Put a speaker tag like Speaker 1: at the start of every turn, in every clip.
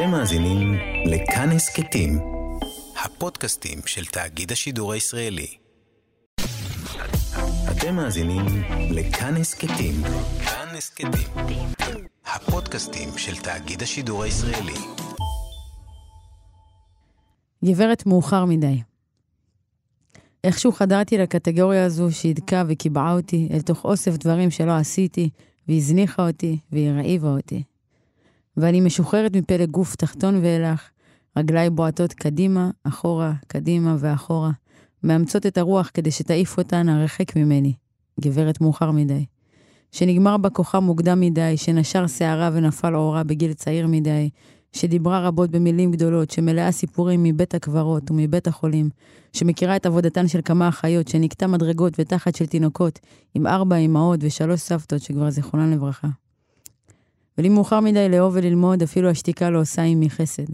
Speaker 1: אתם מאזינים לכאן הסכתים, הפודקאסטים של תאגיד השידור הישראלי. אתם מאזינים לכאן הסכתים, כאן הסכתים, הפודקאסטים של תאגיד השידור הישראלי.
Speaker 2: גברת מאוחר מדי. איכשהו חדרתי לקטגוריה הזו שהדקה וקיבעה אותי אל תוך אוסף דברים שלא עשיתי, והזניחה אותי, והרעיבה אותי. ואני משוחררת מפלג גוף תחתון ואילך, רגליי בועטות קדימה, אחורה, קדימה ואחורה, מאמצות את הרוח כדי שתעיף אותן הרחק ממני. גברת מאוחר מדי. שנגמר בה כוחה מוקדם מדי, שנשר שערה ונפל עורה בגיל צעיר מדי, שדיברה רבות במילים גדולות, שמלאה סיפורים מבית הקברות ומבית החולים, שמכירה את עבודתן של כמה אחיות, שנקטה מדרגות ותחת של תינוקות, עם ארבע אמהות ושלוש סבתות שכבר זיכרונן לברכה. ולי מאוחר מדי לאהוב וללמוד, אפילו השתיקה לא עושה עימי חסד.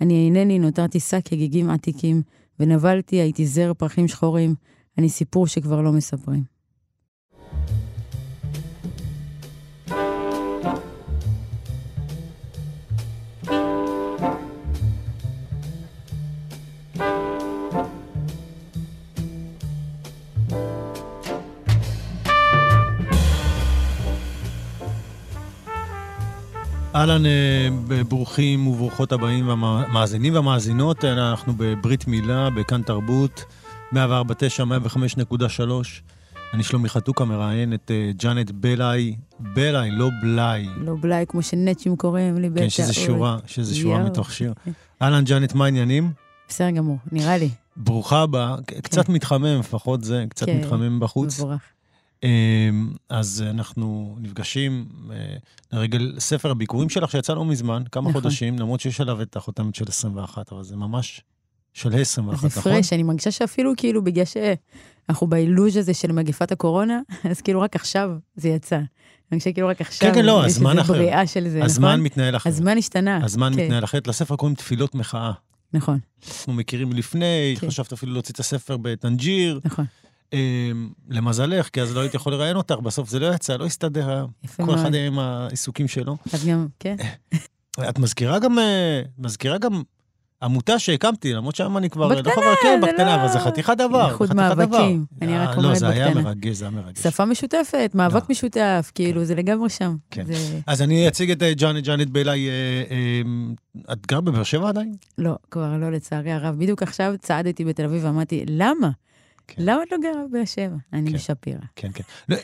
Speaker 2: אני אינני, נותרתי שק הגיגים עתיקים, ונבלתי, הייתי זר פרחים שחורים, אני סיפור שכבר לא מספרים.
Speaker 3: אהלן, אה, ברוכים וברוכות הבאים המאזינים והמאזינות. אנחנו בברית מילה, בכאן תרבות, 104.9, 105.3. אני שלומי חתוקה, מראיין את אה, ג'אנט בלאי, בלאי, לא בלאי.
Speaker 2: לא בלאי, כמו שנצ'ים קוראים לי.
Speaker 3: כן, שזה שורה, שזה שורה מתוך שיר. אהלן, ג'אנט, מה העניינים?
Speaker 2: בסדר גמור, נראה לי.
Speaker 3: ברוכה הבאה, קצת כן. מתחמם, לפחות זה, קצת כן, מתחמם בחוץ.
Speaker 2: מבורך.
Speaker 3: אמ, אז אנחנו נפגשים אה, לרגל ספר הביקורים שלך, שיצא לא מזמן, כמה נכון. חודשים, למרות שיש עליו את החותמת של 21, אבל זה ממש של 21, נכון?
Speaker 2: זה פרש, אני מרגישה שאפילו כאילו בגלל שאנחנו באילוז' הזה של מגפת הקורונה, אז כאילו רק עכשיו זה יצא. אני חושבת כאילו רק עכשיו,
Speaker 3: כן, כן, לא, הזמן
Speaker 2: אחר. בריאה של זה,
Speaker 3: הזמן נכון? מתנהל אחרת.
Speaker 2: הזמן השתנה.
Speaker 3: הזמן כן. מתנהל אחרת. לספר קוראים תפילות מחאה.
Speaker 2: נכון.
Speaker 3: אנחנו מכירים לפני, כן. חשבת אפילו להוציא את הספר בטנג'יר.
Speaker 2: נכון.
Speaker 3: אמ, למזלך, כי אז לא הייתי יכול לראיין אותך, בסוף זה לא יצא, לא הסתדר, כל אחד עם העיסוקים שלו.
Speaker 2: את גם, כן.
Speaker 3: את מזכירה גם, אה, מזכירה גם עמותה שהקמתי, למרות שהיום אני כבר לא חבר, כן, בקטנה, אבל זה חתיכת דבר,
Speaker 2: איחוד מאבקים, אני רק אה, אומרת
Speaker 3: בקטנה. לא, זה היה מרגש, זה היה מרגש.
Speaker 2: שפה משותפת, מאבק לא. משותף, כאילו, זה לגמרי שם.
Speaker 3: כן. אז אני אציג את אה, ג'אנט, ג'אנט ביילי, את גר בבאר שבע עדיין?
Speaker 2: לא, כבר לא, לצערי הרב. בדיוק עכשיו צעדתי בתל אביב ואמרתי, למה? כן. למה את לא גרה בבאר שבע? אני כן. בשפירא.
Speaker 3: כן, כן.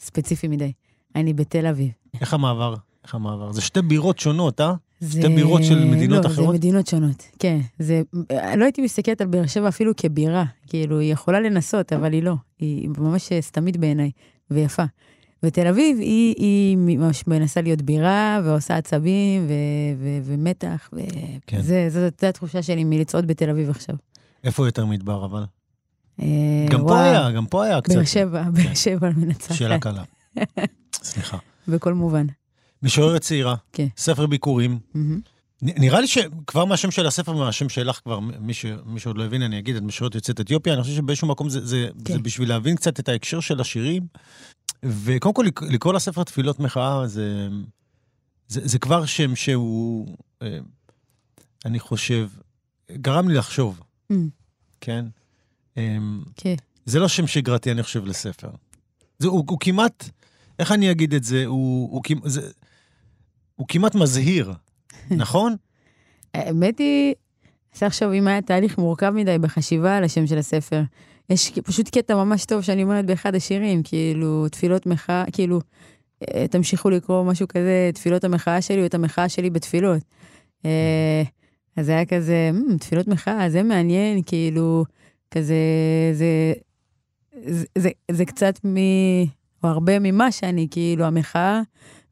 Speaker 2: ספציפי מדי. אני בתל אביב.
Speaker 3: איך המעבר? איך המעבר? זה שתי בירות שונות, אה? זה... שתי בירות של מדינות
Speaker 2: לא,
Speaker 3: אחרות?
Speaker 2: לא, זה מדינות שונות, כן. זה... לא הייתי מסתכלת על באר שבע אפילו כבירה. כאילו, היא יכולה לנסות, אבל היא לא. היא ממש סתמית בעיניי, ויפה. ותל אביב, היא, היא ממש מנסה להיות בירה, ועושה עצבים, ו, ו, ומתח, ו... כן. זה, התחושה שלי מלצעוד בתל אביב עכשיו.
Speaker 3: איפה יותר מדבר, אבל? אה, גם פה היה, גם פה היה קצת.
Speaker 2: באר שבע, כן. באר שבע מנצחת.
Speaker 3: שאלה קלה. סליחה.
Speaker 2: בכל מובן.
Speaker 3: משוררת צעירה, כן. ספר ביקורים. נראה לי שכבר מהשם של הספר ומהשם שלך כבר, מי, ש, מי שעוד לא הבין, אני אגיד, את משוררת יוצאת אתיופיה, אני חושב שבאיזשהו מקום זה, זה, כן. זה בשביל להבין קצת את ההקשר של השירים. וקודם כל, לקרוא לספר תפילות מחאה, זה, זה, זה כבר שם שהוא, אה, אני חושב, גרם לי לחשוב, mm. כן? אמ, כן. זה לא שם שגרתי, אני חושב, לספר. זה, הוא, הוא כמעט, איך אני אגיד את זה? הוא, הוא, זה, הוא כמעט מזהיר, נכון?
Speaker 2: האמת היא, זה עכשיו, אם היה תהליך מורכב מדי בחשיבה על השם של הספר, יש פשוט קטע ממש טוב שאני אומרת באחד השירים, כאילו, תפילות מחאה, כאילו, אה, תמשיכו לקרוא משהו כזה, תפילות המחאה שלי או את המחאה שלי בתפילות. אה, אז זה היה כזה, תפילות מחאה, זה מעניין, כאילו, כזה, זה, זה, זה, זה קצת מ... או הרבה ממה שאני, כאילו, המחאה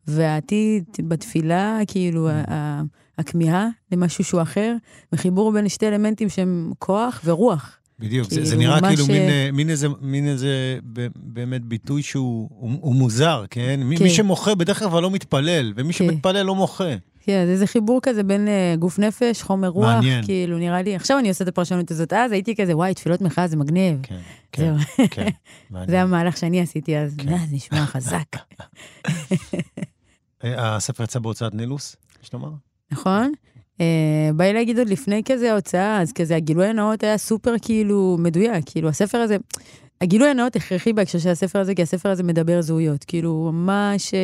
Speaker 2: והעתיד בתפילה, כאילו, mm. הכמיהה למשהו שהוא אחר, וחיבור בין שתי אלמנטים שהם כוח ורוח.
Speaker 3: בדיוק, כאילו, זה, זה נראה כאילו ש... מין, אה, מין, איזה, מין איזה באמת ביטוי שהוא הוא, הוא מוזר, כן? כן? מי שמוחה בדרך כלל לא מתפלל, ומי כן. שמתפלל לא מוחה.
Speaker 2: כן, זה חיבור כזה בין uh, גוף נפש, חומר רוח, מעניין. כאילו, נראה לי, עכשיו אני עושה את הפרשנות הזאת, אז הייתי כזה, וואי, תפילות מחאה זה מגניב. כן, כן, כן, מעניין. זה המהלך שאני עשיתי אז, כן. זה נשמע חזק.
Speaker 3: אה, הספר יצא בהוצאת נילוס, יש לומר?
Speaker 2: נכון? אה, בא לי להגיד עוד לפני כזה ההוצאה, אז כזה הגילוי הנאות היה סופר כאילו מדויק, כאילו הספר הזה, הגילוי הנאות הכרחי בהקשר של הספר הזה, כי הספר הזה מדבר זהויות, כאילו ממש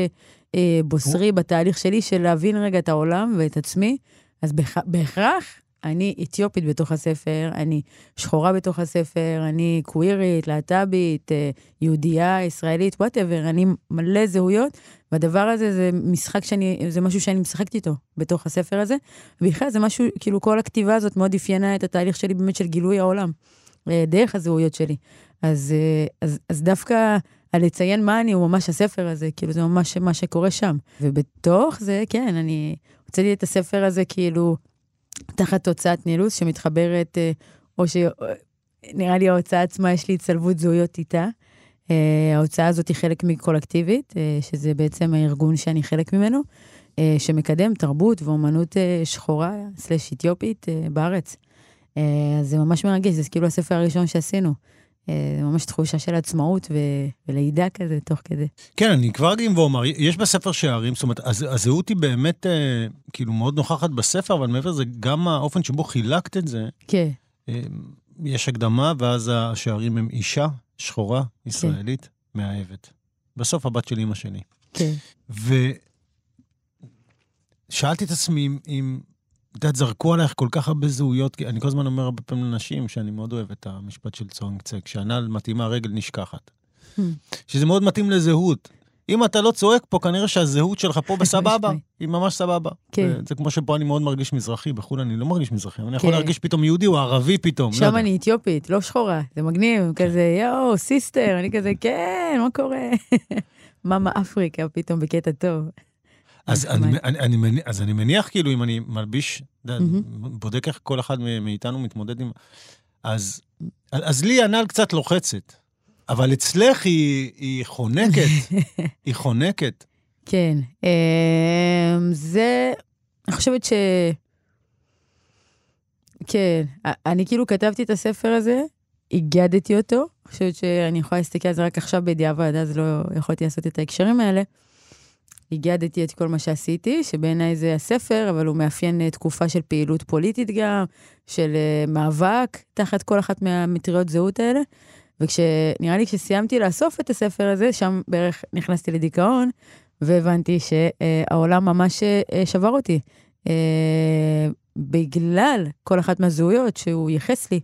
Speaker 2: אה, בוסרי בתהליך שלי של להבין רגע את העולם ואת עצמי, אז בהכרח אני אתיופית בתוך הספר, אני שחורה בתוך הספר, אני קווירית, להט"בית, אה, יהודייה, ישראלית, וואטאבר, אני מלא זהויות, והדבר הזה זה משחק שאני, זה משהו שאני משחקת איתו בתוך הספר הזה. ובכלל זה משהו, כאילו כל הכתיבה הזאת מאוד אפיינה את התהליך שלי באמת של גילוי העולם, אה, דרך הזהויות שלי. אז, אה, אז, אז דווקא על לציין מה אני הוא ממש הספר הזה, כאילו זה ממש מה שקורה שם. ובתוך זה, כן, אני הוצאתי את הספר הזה כאילו תחת הוצאת נילוס שמתחברת, אה, או שנראה לי ההוצאה עצמה, יש לי הצטלבות זהויות איתה. Uh, ההוצאה הזאת היא חלק מקולקטיבית, שזה בעצם הארגון שאני חלק ממנו, שמקדם תרבות ואומנות שחורה, סלש אתיופית, בארץ. אז זה ממש מרגש, זה כאילו הספר הראשון שעשינו. זה ממש תחושה של עצמאות ו- ולידה כזה, תוך כדי.
Speaker 3: כן, אני כבר אגיד ואומר, יש בספר שערים, זאת אומרת, הזהות היא באמת אה, כאילו מאוד נוכחת בספר, אבל מעבר לזה, גם האופן שבו חילקת את זה,
Speaker 2: כן.
Speaker 3: אה, יש הקדמה, ואז השערים הם אישה, שחורה, ישראלית, כן. מאהבת. בסוף הבת של אימא שלי.
Speaker 2: כן.
Speaker 3: ושאלתי את עצמי אם את יודעת, זרקו עלייך כל כך הרבה זהויות, כי אני כל הזמן אומר הרבה פעמים לנשים שאני מאוד אוהב את המשפט של צונג צק, שהנעל מתאימה, רגל נשכחת. Hmm. שזה מאוד מתאים לזהות. אם אתה לא צועק פה, כנראה שהזהות שלך פה בסבבה, היא ממש סבבה. כן. זה כמו שפה אני מאוד מרגיש מזרחי, בחו"ל אני לא מרגיש מזרחי, אני יכול כן. להרגיש פתאום יהודי או ערבי פתאום.
Speaker 2: לא שם אני אתיופית, לא שחורה, זה מגניב, כן. כזה יואו, סיסטר, אני כזה, כן, מה קורה? מאמה אפריקה פתאום בקטע טוב.
Speaker 3: אז אני, אני, אני, אז אני מניח, כאילו, אם אני מלביש, mm-hmm. בודק איך כל אחד מאיתנו מתמודד עם... אז, אז לי הנעל קצת לוחצת, אבל אצלך היא, היא חונקת, היא חונקת.
Speaker 2: כן. אמ, זה, אני חושבת ש... כן, אני כאילו כתבתי את הספר הזה, הגדתי אותו, אני חושבת שאני יכולה להסתכל על זה רק עכשיו בדיעבד, אז לא יכולתי לעשות את ההקשרים האלה. הגדתי את כל מה שעשיתי, שבעיניי זה הספר, אבל הוא מאפיין אה, תקופה של פעילות פוליטית גם, של uh, מאבק תחת כל אחת מהמטריות זהות האלה. וכשנראה לי כשסיימתי לאסוף את הספר הזה, שם בערך נכנסתי לדיכאון, והבנתי שהעולם ממש uh, שבר אותי. בגלל כל אחת מהזהויות שהוא ייחס לי,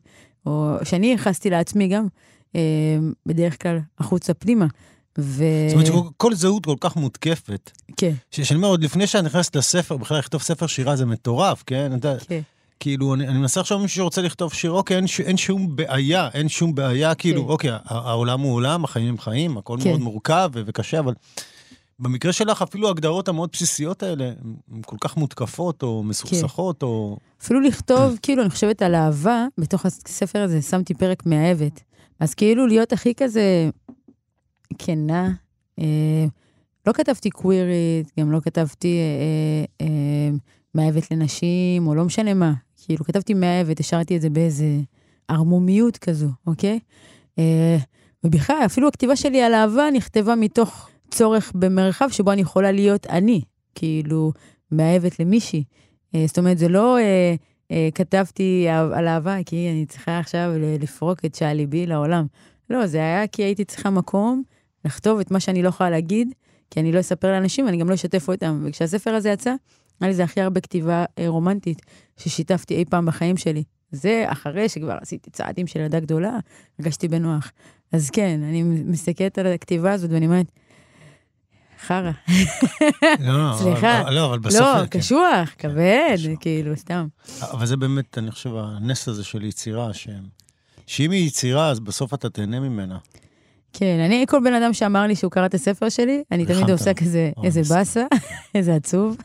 Speaker 2: או שאני ייחסתי לעצמי גם, בדרך כלל החוצה פנימה.
Speaker 3: ו... זאת אומרת שכל זהות כל כך מותקפת.
Speaker 2: כן.
Speaker 3: שאני אומר, עוד לפני שאני נכנסת לספר, בכלל לכתוב ספר שירה זה מטורף, כן? כן. כאילו, אני, אני מנסה עכשיו מישהו שרוצה לכתוב שיר, אוקיי, אין, ש, אין שום בעיה, אין שום בעיה, כאילו, כן. אוקיי, העולם הוא עולם, החיים הם חיים, הכל כן. מאוד מורכב ו- וקשה, אבל במקרה שלך, אפילו ההגדרות המאוד בסיסיות האלה, הן כל כך מותקפות או מסוכסכות, כן. או...
Speaker 2: אפילו לכתוב, כאילו, אני חושבת על אהבה, בתוך הספר הזה שמתי פרק מאהבת. אז כאילו להיות הכי כזה כנה. אה, לא כתבתי קווירית, גם לא כתבתי אה, אה, מאהבת לנשים, או לא משנה מה. כאילו, כתבתי מאהבת, השארתי את זה באיזה ערמומיות כזו, אוקיי? אה, ובכלל, אפילו הכתיבה שלי על אהבה נכתבה מתוך צורך במרחב שבו אני יכולה להיות אני, כאילו, מאהבת למישהי. אה, זאת אומרת, זה לא אה, אה, כתבתי על אהבה כי אני צריכה עכשיו לפרוק את שעל ליבי לעולם. לא, זה היה כי הייתי צריכה מקום לכתוב את מה שאני לא יכולה להגיד, כי אני לא אספר לאנשים, אני גם לא אשתף אותם. וכשהספר הזה יצא, היה לזה הכי הרבה כתיבה אה, רומנטית ששיתפתי אי פעם בחיים שלי. זה אחרי שכבר עשיתי צעדים של ילדה גדולה, הרגשתי בנוח. אז כן, אני מסתכלת על הכתיבה הזאת ואני אומרת, חרא.
Speaker 3: לא,
Speaker 2: סליחה.
Speaker 3: לא, אבל בסוף...
Speaker 2: לא, קשוח, כן, כבד, כאילו, סתם.
Speaker 3: אבל זה באמת, אני חושב, הנס הזה של יצירה, שאם היא יצירה, אז בסוף אתה תהנה ממנה.
Speaker 2: כן, אני, כל בן אדם שאמר לי שהוא קרא את הספר שלי, אני תמיד עושה כזה, איזה באסה, איזה עצוב.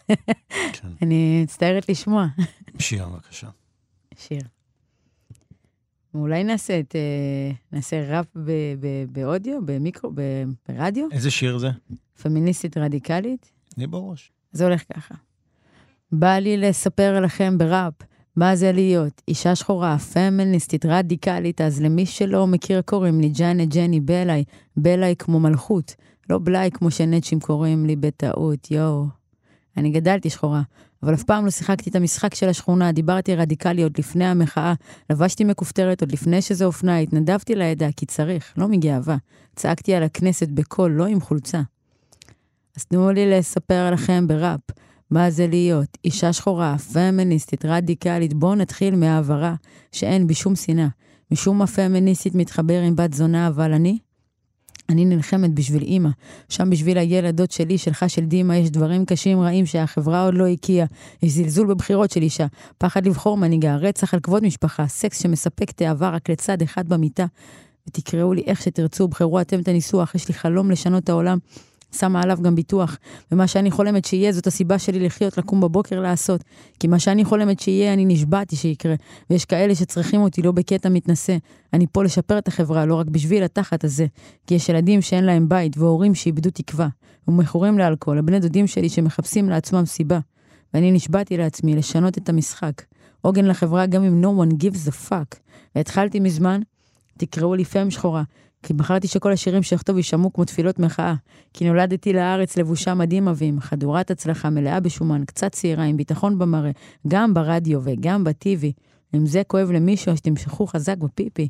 Speaker 2: כן. אני מצטערת לשמוע.
Speaker 3: שיר, בבקשה.
Speaker 2: שיר. אולי נעשה את, אה, נעשה ראפ באודיו, במיקרו, ברדיו.
Speaker 3: איזה שיר זה?
Speaker 2: פמיניסטית רדיקלית.
Speaker 3: לי בראש.
Speaker 2: זה הולך ככה. בא לי לספר לכם בראפ מה זה להיות אישה שחורה, פמיניסטית, רדיקלית, אז למי שלא מכיר קוראים לי ג'אנה ג'ני בלאי, בלאי כמו מלכות, לא בלאי כמו שנצ'ים קוראים לי בטעות, יואו. אני גדלתי שחורה, אבל אף פעם לא שיחקתי את המשחק של השכונה, דיברתי רדיקלי עוד לפני המחאה, לבשתי מכופתרת עוד לפני שזה אופנה, התנדבתי לעדה כי צריך, לא מגאווה. צעקתי על הכנסת בקול, לא עם חולצה. אז תנו לי לספר לכם בראפ, מה זה להיות אישה שחורה, פמיניסטית, רדיקלית, בואו נתחיל מהעברה שאין בי שום שנאה. משום מה פמיניסטית מתחבר עם בת זונה, אבל אני, אני נלחמת בשביל אימא. שם בשביל הילדות שלי, שלך, של דימה, יש דברים קשים רעים שהחברה עוד לא הקיאה. יש זלזול בבחירות של אישה, פחד לבחור מנהיגה, רצח על כבוד משפחה, סקס שמספק תאווה רק לצד אחד במיטה. ותקראו לי איך שתרצו, בחרו אתם את הניסוח, יש לי חלום לשנות את העולם. שמה עליו גם ביטוח. ומה שאני חולמת שיהיה, זאת הסיבה שלי לחיות, לקום בבוקר לעשות. כי מה שאני חולמת שיהיה, אני נשבעתי שיקרה. ויש כאלה שצריכים אותי לא בקטע מתנשא. אני פה לשפר את החברה, לא רק בשביל התחת הזה. כי יש ילדים שאין להם בית, והורים שאיבדו תקווה. ומכורים לאלכוהול, הבני דודים שלי שמחפשים לעצמם סיבה. ואני נשבעתי לעצמי לשנות את המשחק. עוגן לחברה גם אם no one gives a fuck. והתחלתי מזמן, תקראו לי פם שחורה, כי בחרתי שכל השירים שאכתוב יישמעו כמו תפילות מחאה. כי נולדתי לארץ לבושה מדהימה ועם חדורת הצלחה מלאה בשומן, קצת צעירה, עם ביטחון במראה, גם ברדיו וגם בטיבי. אם זה כואב למישהו, אז תמשכו חזק בפיפי.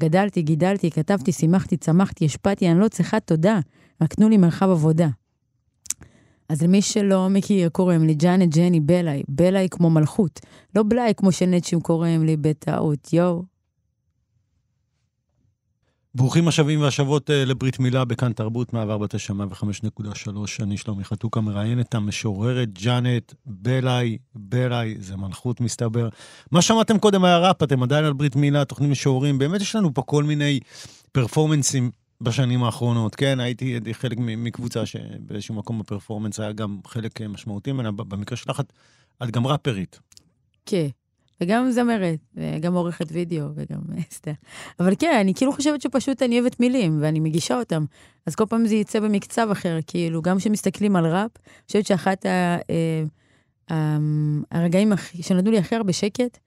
Speaker 2: גדלתי, גידלתי, כתבתי, שימחתי, צמחתי, השפעתי, אני לא צריכה תודה, רק תנו לי מרחב עבודה. אז למי שלא מכיר, קוראים לי ג'אנט ג'ני בלאי, בלאי כמו מלכות, לא בלאי כמו שנצ'ים קוראים לי בטעות, יואו.
Speaker 3: ברוכים השבים והשבות uh, לברית מילה בכאן תרבות, מעבר בתשע מאה וחמש נקודה שלוש. אני שלומי חתוקה מראיין את המשוררת ג'אנט בלאי, בלאי, זה מלכות מסתבר. מה שמעתם קודם היה ראפ, אתם עדיין על ברית מילה, תוכנית משוררים, באמת יש לנו פה כל מיני פרפורמנסים בשנים האחרונות, כן? הייתי חלק מקבוצה שבאיזשהו מקום בפרפורמנס היה גם חלק אה, משמעותי ממנה, במקרה שלך את גם ראפרית.
Speaker 2: כן. וגם זמרת, וגם עורכת וידאו, וגם סתם. אבל כן, אני כאילו חושבת שפשוט אני אוהבת מילים, ואני מגישה אותם. אז כל פעם זה יצא במקצב אחר, כאילו, גם כשמסתכלים על ראפ, אני חושבת שאחת ה, אה, ה, הרגעים שנתנו לי הכי הרבה שקט,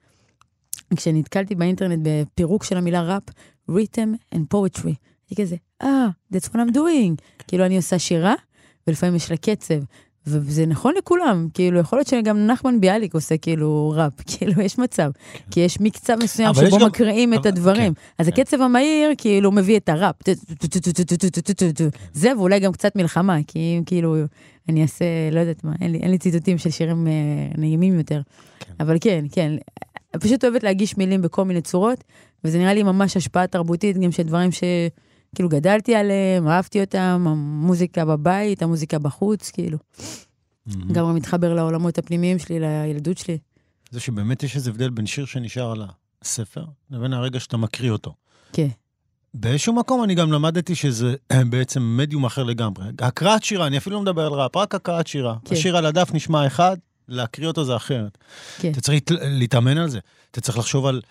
Speaker 2: כשנתקלתי באינטרנט בפירוק של המילה ראפ, rhythm and poetry. הייתי כזה, אה, ah, that's what I'm doing. כאילו, אני עושה שירה, ולפעמים יש לה קצב, וזה נכון לכולם, כאילו, יכול להיות שגם נחמן ביאליק עושה כאילו ראפ, כאילו, יש מצב. כן. כי יש מקצב מסוים שבו מקריאים את הדברים. אז הקצב המהיר, כאילו, מביא את הראפ. זה, ואולי גם קצת מלחמה, כי אם כאילו, אני אעשה, לא יודעת מה, אין לי ציטוטים של שירים נעימים יותר. אבל כן, כן. פשוט אוהבת להגיש מילים בכל מיני צורות, וזה נראה לי ממש השפעה תרבותית, גם של דברים ש... כאילו גדלתי עליהם, אהבתי אותם, המוזיקה בבית, המוזיקה בחוץ, כאילו. גם מתחבר לעולמות הפנימיים שלי, לילדות שלי.
Speaker 3: זה שבאמת יש איזה הבדל בין שיר שנשאר על הספר, לבין הרגע שאתה מקריא אותו.
Speaker 2: כן.
Speaker 3: באיזשהו מקום אני גם למדתי שזה בעצם מדיום אחר לגמרי. הקראת שירה, אני אפילו לא מדבר על ראפ, רק הקראת שירה. כן. השיר על הדף נשמע אחד, להקריא אותו זה אחרת. כן. אתה צריך להתאמן על זה. אתה צריך לחשוב על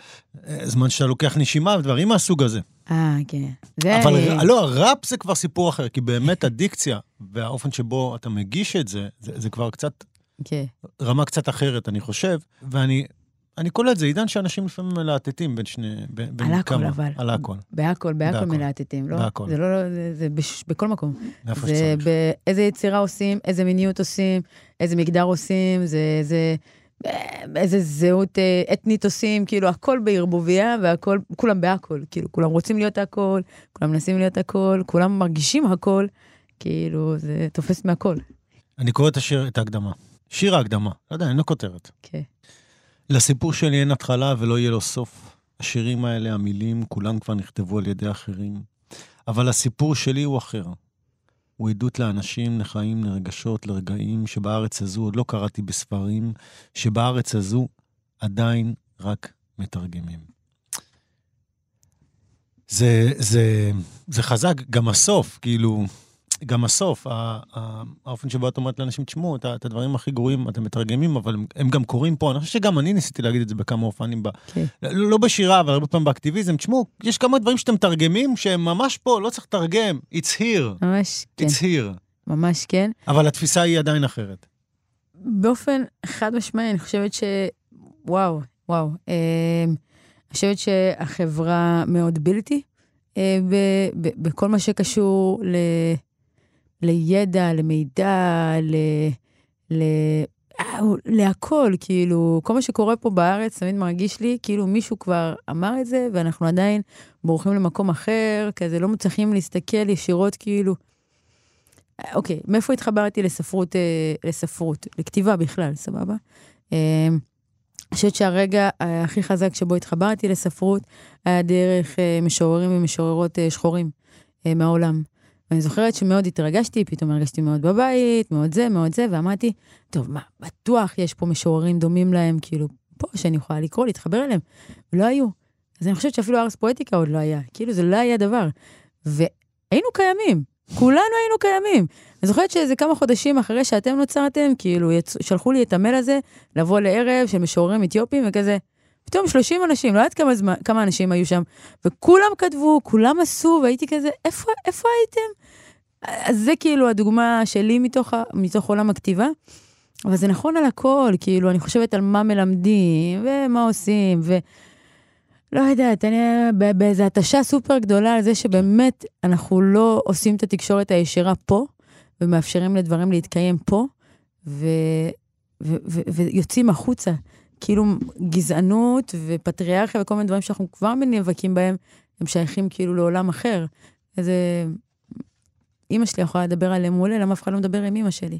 Speaker 3: אה, זמן שאתה לוקח נשימה ודברים מהסוג הזה.
Speaker 2: אה, כן.
Speaker 3: זה... אבל לא, הראפ זה כבר סיפור אחר, כי באמת הדיקציה והאופן שבו אתה מגיש את זה, זה, זה כבר קצת... כן. רמה קצת אחרת, אני חושב, ואני אני קולט, זה עידן שאנשים לפעמים מלהטטים בין שני... בין
Speaker 2: על הכל, אבל.
Speaker 3: על הכל.
Speaker 2: בהכל, בהכל מלהטטים, לא?
Speaker 3: בהכל.
Speaker 2: זה לא, לא, זה, זה בש, בכל מקום. איפה זה באיזה יצירה עושים, איזה מיניות עושים, איזה מגדר עושים, זה... זה איזה זהות אה, אתנית עושים, כאילו, הכל בערבוביה והכל, כולם בהכל, כאילו, כולם רוצים להיות הכל, כולם מנסים להיות הכל, כולם מרגישים הכל, כאילו, זה תופס מהכל.
Speaker 3: אני קורא את השיר, את ההקדמה. שיר ההקדמה, לא יודע, אין לו כותרת.
Speaker 2: כן.
Speaker 3: לסיפור שלי אין התחלה ולא יהיה לו סוף. השירים האלה, המילים, כולם כבר נכתבו על ידי אחרים. אבל הסיפור שלי הוא אחר. הוא עדות לאנשים, לחיים, לרגשות, לרגעים שבארץ הזו עוד לא קראתי בספרים, שבארץ הזו עדיין רק מתרגמים. זה, זה, זה חזק, גם הסוף, כאילו, גם הסוף, האופן שבו את אומרת לאנשים, תשמעו, את הדברים הכי גרועים אתם מתרגמים, אבל הם גם קורים פה. אני חושב שגם אני ניסיתי להגיד את זה בכמה אופנים, כן. לא, לא בשירה, אבל הרבה פעמים באקטיביזם. תשמעו, יש כמה דברים שאתם מתרגמים שהם ממש פה, לא צריך לתרגם. It's here.
Speaker 2: ממש כן.
Speaker 3: It's here.
Speaker 2: ממש כן.
Speaker 3: אבל התפיסה היא עדיין אחרת.
Speaker 2: באופן חד משמעי, אני חושבת ש... וואו, וואו. אה, אני חושבת שהחברה מאוד בלתי. אה, בכל מה שקשור ל... לידע, למידע, ל... ל... להכל, כאילו, כל מה שקורה פה בארץ תמיד מרגיש לי כאילו מישהו כבר אמר את זה, ואנחנו עדיין בורחים למקום אחר, כזה לא מצליחים להסתכל ישירות כאילו. אוקיי, מאיפה התחברתי לספרות, אה, לספרות? לכתיבה בכלל, סבבה? אה, אני חושבת שהרגע הכי חזק שבו התחברתי לספרות היה דרך אה, משוררים ומשוררות אה, שחורים אה, מהעולם. ואני זוכרת שמאוד התרגשתי, פתאום הרגשתי מאוד בבית, מאוד זה, מאוד זה, ואמרתי, טוב, מה, בטוח יש פה משוררים דומים להם, כאילו, פה, שאני יכולה לקרוא, להתחבר אליהם. ולא היו. אז אני חושבת שאפילו ארס פואטיקה עוד לא היה. כאילו, זה לא היה דבר. והיינו קיימים, כולנו היינו קיימים. אני זוכרת שאיזה כמה חודשים אחרי שאתם נוצרתם, כאילו, יצ... שלחו לי את המייל הזה, לבוא לערב של משוררים אתיופים, וכזה, פתאום 30 אנשים, לא יודעת כמה, זמן, כמה אנשים היו שם, וכולם כתבו, כולם עשו, והייתי כזה, איפה, איפה הייתם? אז זה כאילו הדוגמה שלי מתוך, מתוך עולם הכתיבה. אבל זה נכון על הכל, כאילו, אני חושבת על מה מלמדים, ומה עושים, ו... לא יודעת, אני באיזו התשה סופר גדולה על זה שבאמת אנחנו לא עושים את התקשורת הישירה פה, ומאפשרים לדברים להתקיים פה, ו... ו... ו... ויוצאים החוצה. כאילו גזענות ופטריארכיה וכל מיני דברים שאנחנו כבר נאבקים בהם, הם שייכים כאילו לעולם אחר. איזה... אימא שלי יכולה לדבר עליהם מעולה, למה אף אחד לא מדבר עם אימא שלי?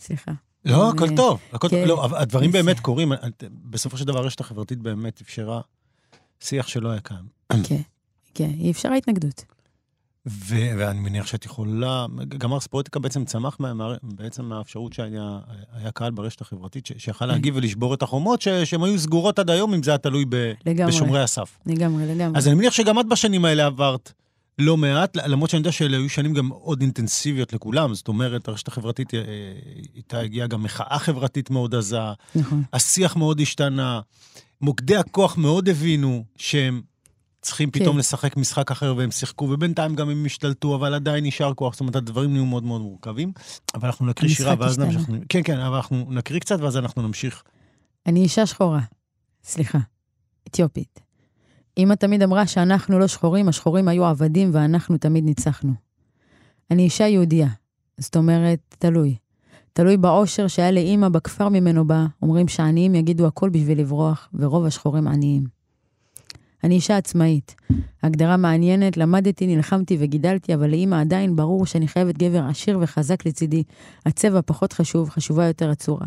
Speaker 2: סליחה.
Speaker 3: לא, הכל טוב. הכל טוב. כן. לא, הדברים באמת קורים. בסופו של דבר הרשת החברתית באמת אפשרה שיח שלא היה קיים.
Speaker 2: כן, כן, היא אפשרה התנגדות.
Speaker 3: ו- ואני מניח שאת יכולה, גם ארס פרוטיקה בעצם צמח מה, בעצם מהאפשרות שהיה קהל ברשת החברתית, ש- שיכל. להגיב ולשבור את החומות, ש- שהן היו סגורות עד היום, אם זה היה תלוי ב- לגמרי, בשומרי הסף.
Speaker 2: לגמרי, לגמרי.
Speaker 3: אז אני מניח שגם את בשנים האלה עברת לא מעט, למרות שאני יודע שאלה היו שנים גם עוד אינטנסיביות לכולם, זאת אומרת, הרשת החברתית, אה, איתה הגיעה גם מחאה חברתית מאוד עזה, נכון. השיח מאוד השתנה, מוקדי הכוח מאוד הבינו שהם צריכים פתאום כן. לשחק משחק אחר והם שיחקו, ובינתיים גם הם השתלטו, אבל עדיין נשאר כוח, זאת אומרת, הדברים נהיו מאוד מאוד מורכבים. אבל אנחנו נקריא שירה ואז נמשיך. כן, כן, אבל אנחנו נקריא קצת ואז אנחנו נמשיך.
Speaker 2: אני אישה שחורה, סליחה, אתיופית. אמא תמיד אמרה שאנחנו לא שחורים, השחורים היו עבדים ואנחנו תמיד ניצחנו. אני אישה יהודייה, זאת אומרת, תלוי. תלוי בעושר שהיה לאימא בכפר ממנו בא, אומרים שעניים יגידו הכל בשביל לברוח, ורוב השחורים עניים. אני אישה עצמאית. הגדרה מעניינת, למדתי, נלחמתי וגידלתי, אבל לאימא עדיין ברור שאני חייבת גבר עשיר וחזק לצידי. הצבע פחות חשוב, חשובה יותר הצורה.